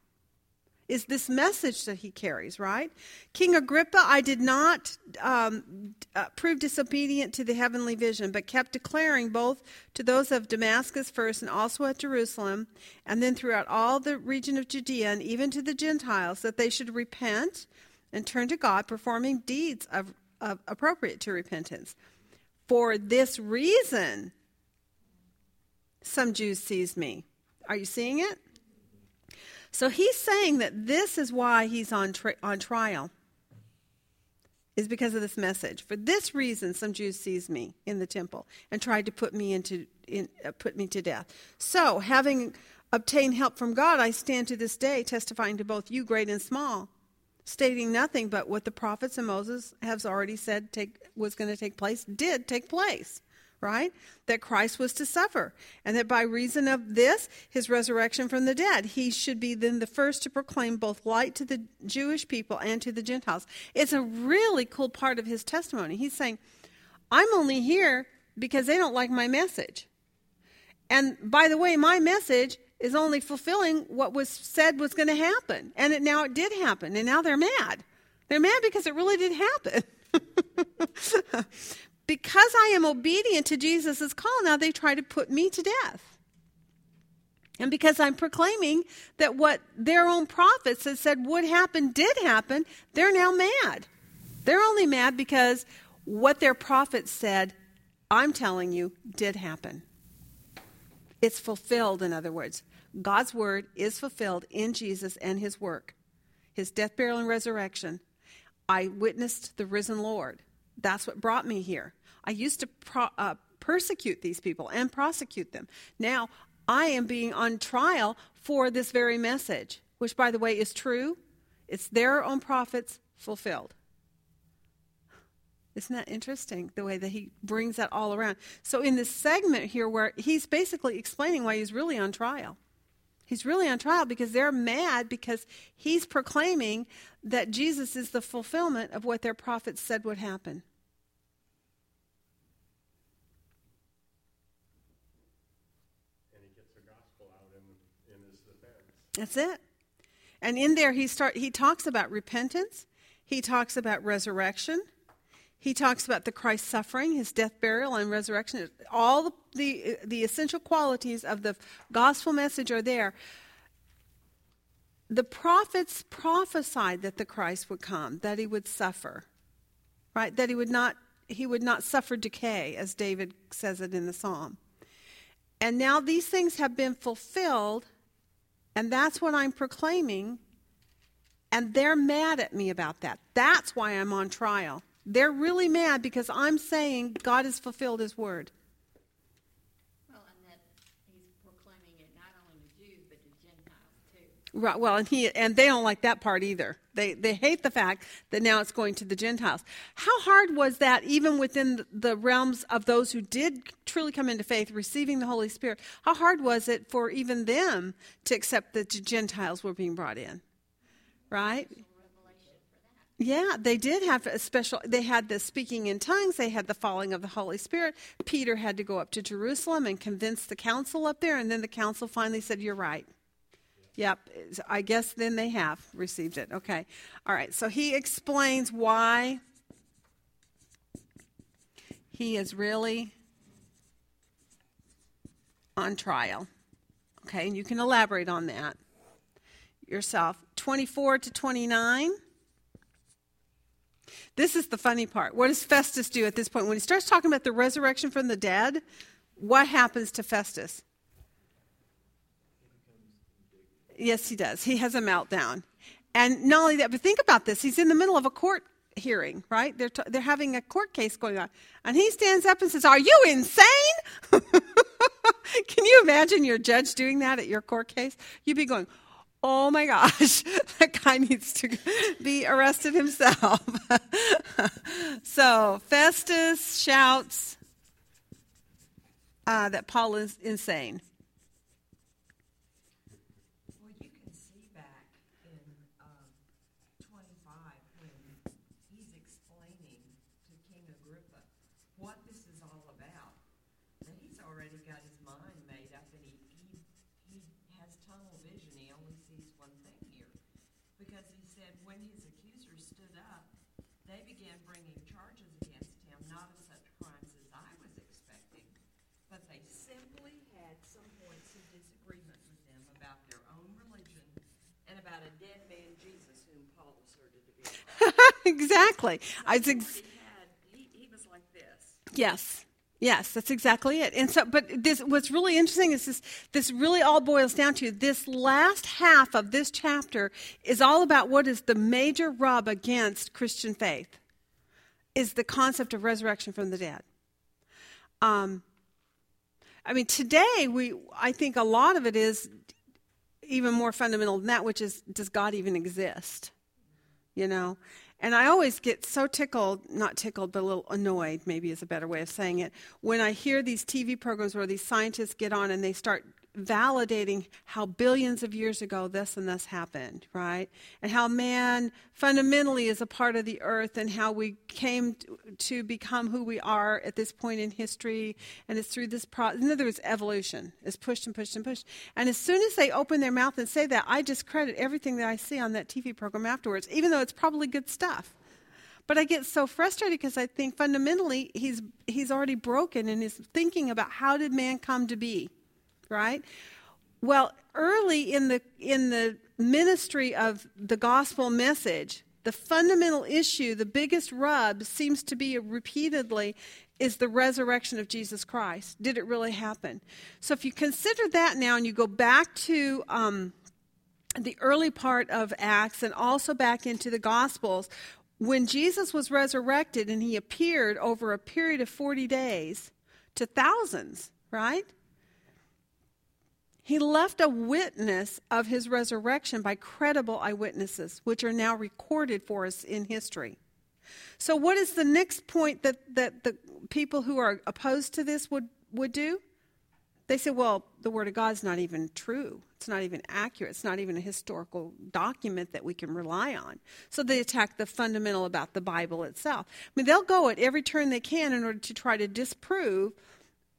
is this message that he carries, right? King Agrippa, I did not um, uh, prove disobedient to the heavenly vision, but kept declaring both to those of Damascus first and also at Jerusalem, and then throughout all the region of Judea and even to the Gentiles, that they should repent and turn to God, performing deeds of, of appropriate to repentance. For this reason, some Jews seized me. Are you seeing it? So he's saying that this is why he's on, tri- on trial, is because of this message. For this reason, some Jews seized me in the temple and tried to put me into in, uh, put me to death. So, having obtained help from God, I stand to this day testifying to both you, great and small, stating nothing but what the prophets and Moses has already said take, was going to take place did take place right? That Christ was to suffer, and that by reason of this, his resurrection from the dead, he should be then the first to proclaim both light to the Jewish people and to the Gentiles. It's a really cool part of his testimony. He's saying, I'm only here because they don't like my message. And by the way, my message is only fulfilling what was said was going to happen. And it, now it did happen, and now they're mad. They're mad because it really did happen. (laughs) because I am obedient to Jesus' call, now they try to put me to death. And because I'm proclaiming that what their own prophets had said would happen did happen, they're now mad. They're only mad because what their prophets said, I'm telling you, did happen. It's fulfilled, in other words. God's word is fulfilled in Jesus and his work, his death, burial, and resurrection. I witnessed the risen Lord. That's what brought me here. I used to pro- uh, persecute these people and prosecute them. Now I am being on trial for this very message, which, by the way, is true. It's their own prophets fulfilled. Isn't that interesting the way that he brings that all around? So, in this segment here, where he's basically explaining why he's really on trial, he's really on trial because they're mad because he's proclaiming that Jesus is the fulfillment of what their prophets said would happen. And he gets the gospel out in, in his defense. That's it. And in there, he start he talks about repentance. He talks about resurrection. He talks about the Christ suffering, his death, burial, and resurrection. All the, the, the essential qualities of the gospel message are there. The prophets prophesied that the Christ would come, that he would suffer, right? That he would not he would not suffer decay, as David says it in the psalm. And now these things have been fulfilled, and that's what I'm proclaiming. And they're mad at me about that. That's why I'm on trial. They're really mad because I'm saying God has fulfilled his word. Well, and that he's proclaiming it not only to Jews, but to Gentiles too. Right. Well, and he and they don't like that part either. They they hate the fact that now it's going to the Gentiles. How hard was that, even within the realms of those who did truly come into faith, receiving the Holy Spirit? How hard was it for even them to accept that the Gentiles were being brought in? Right. Yeah, they did have a special. They had the speaking in tongues. They had the falling of the Holy Spirit. Peter had to go up to Jerusalem and convince the council up there, and then the council finally said, "You're right." Yep, I guess then they have received it. Okay, all right. So he explains why he is really on trial. Okay, and you can elaborate on that yourself. 24 to 29. This is the funny part. What does Festus do at this point? When he starts talking about the resurrection from the dead, what happens to Festus? Yes, he does. He has a meltdown. And not only that, but think about this. He's in the middle of a court hearing, right? They're, t- they're having a court case going on. And he stands up and says, Are you insane? (laughs) Can you imagine your judge doing that at your court case? You'd be going, oh my gosh, (laughs) that guy needs to be arrested himself. (laughs) so Festus shouts uh, that Paul is insane. Well, you can see back in um, 25 when he's explaining to King Agrippa what this is all about. That he's already got his mind made up and he, he, he has tunnel vision. He only sees one thing here. Because he said when his accusers stood up, they began bringing charges against him, not of such crimes as I was expecting, but they simply had some points of disagreement with them about their own religion and about a dead man, Jesus, whom Paul asserted to be alive. Exactly. I was ex- He had, he, he was like this. Yes. Yes, that's exactly it. And so, but this, what's really interesting is this, this really all boils down to this last half of this chapter is all about what is the major rub against Christian faith is the concept of resurrection from the dead. Um, I mean, today we, I think a lot of it is even more fundamental than that, which is, does God even exist? You know, and I always get so tickled, not tickled, but a little annoyed, maybe is a better way of saying it, when I hear these TV programs where these scientists get on and they start validating how billions of years ago this and this happened, right? And how man fundamentally is a part of the earth and how we came to become who we are at this point in history. And it's through this process. In other words, evolution is pushed and pushed and pushed. And as soon as they open their mouth and say that, I discredit everything that I see on that TV program afterwards, even though it's probably good stuff. But I get so frustrated because I think fundamentally he's he's already broken and is thinking about how did man come to be right? Well, early in the in the ministry of the gospel message, the fundamental issue, the biggest rub seems to be repeatedly is the resurrection of Jesus Christ. Did it really happen? So if you consider that now and you go back to um, the early part of Acts and also back into the Gospels, when Jesus was resurrected and he appeared over a period of 40 days to thousands, right? He left a witness of his resurrection by credible eyewitnesses, which are now recorded for us in history. So, what is the next point that, that the people who are opposed to this would, would do? They say, well, the Word of God is not even true. It's not even accurate. It's not even a historical document that we can rely on. So they attack the fundamental about the Bible itself. I mean, they'll go at every turn they can in order to try to disprove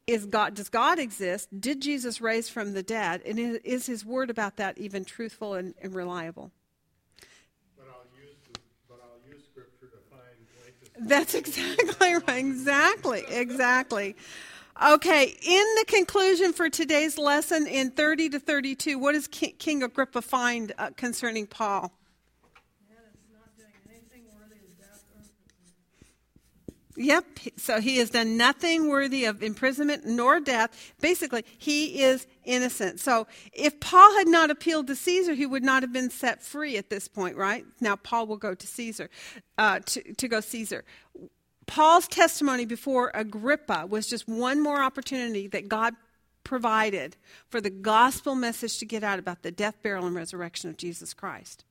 is God, does God exist? Did Jesus raise from the dead? And is his word about that even truthful and, and reliable? But I'll use, the- but I'll use scripture to find. That's exactly right. Exactly. Exactly. Okay, in the conclusion for today's lesson in 30 to 32, what does King Agrippa find uh, concerning Paul? And it's not doing anything worthy of death or Yep. So he has done nothing worthy of imprisonment nor death. Basically, he is innocent. So if Paul had not appealed to Caesar, he would not have been set free at this point, right? Now Paul will go to Caesar, uh, to, to go Caesar. Paul's testimony before Agrippa was just one more opportunity that God provided for the gospel message to get out about the death, burial, and resurrection of Jesus Christ.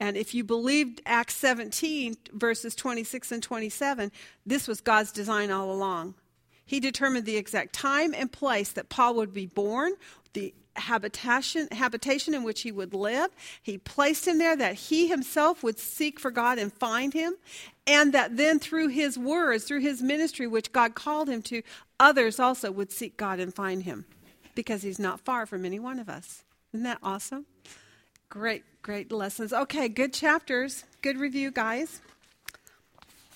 And if you believed Acts 17, verses 26 and 27, this was God's design all along. He determined the exact time and place that Paul would be born, the habitation, habitation in which he would live. He placed him there that he himself would seek for God and find him, and that then through his words, through his ministry, which God called him to, others also would seek God and find him because he's not far from any one of us. Isn't that awesome? Great, great lessons. Okay, good chapters. Good review, guys.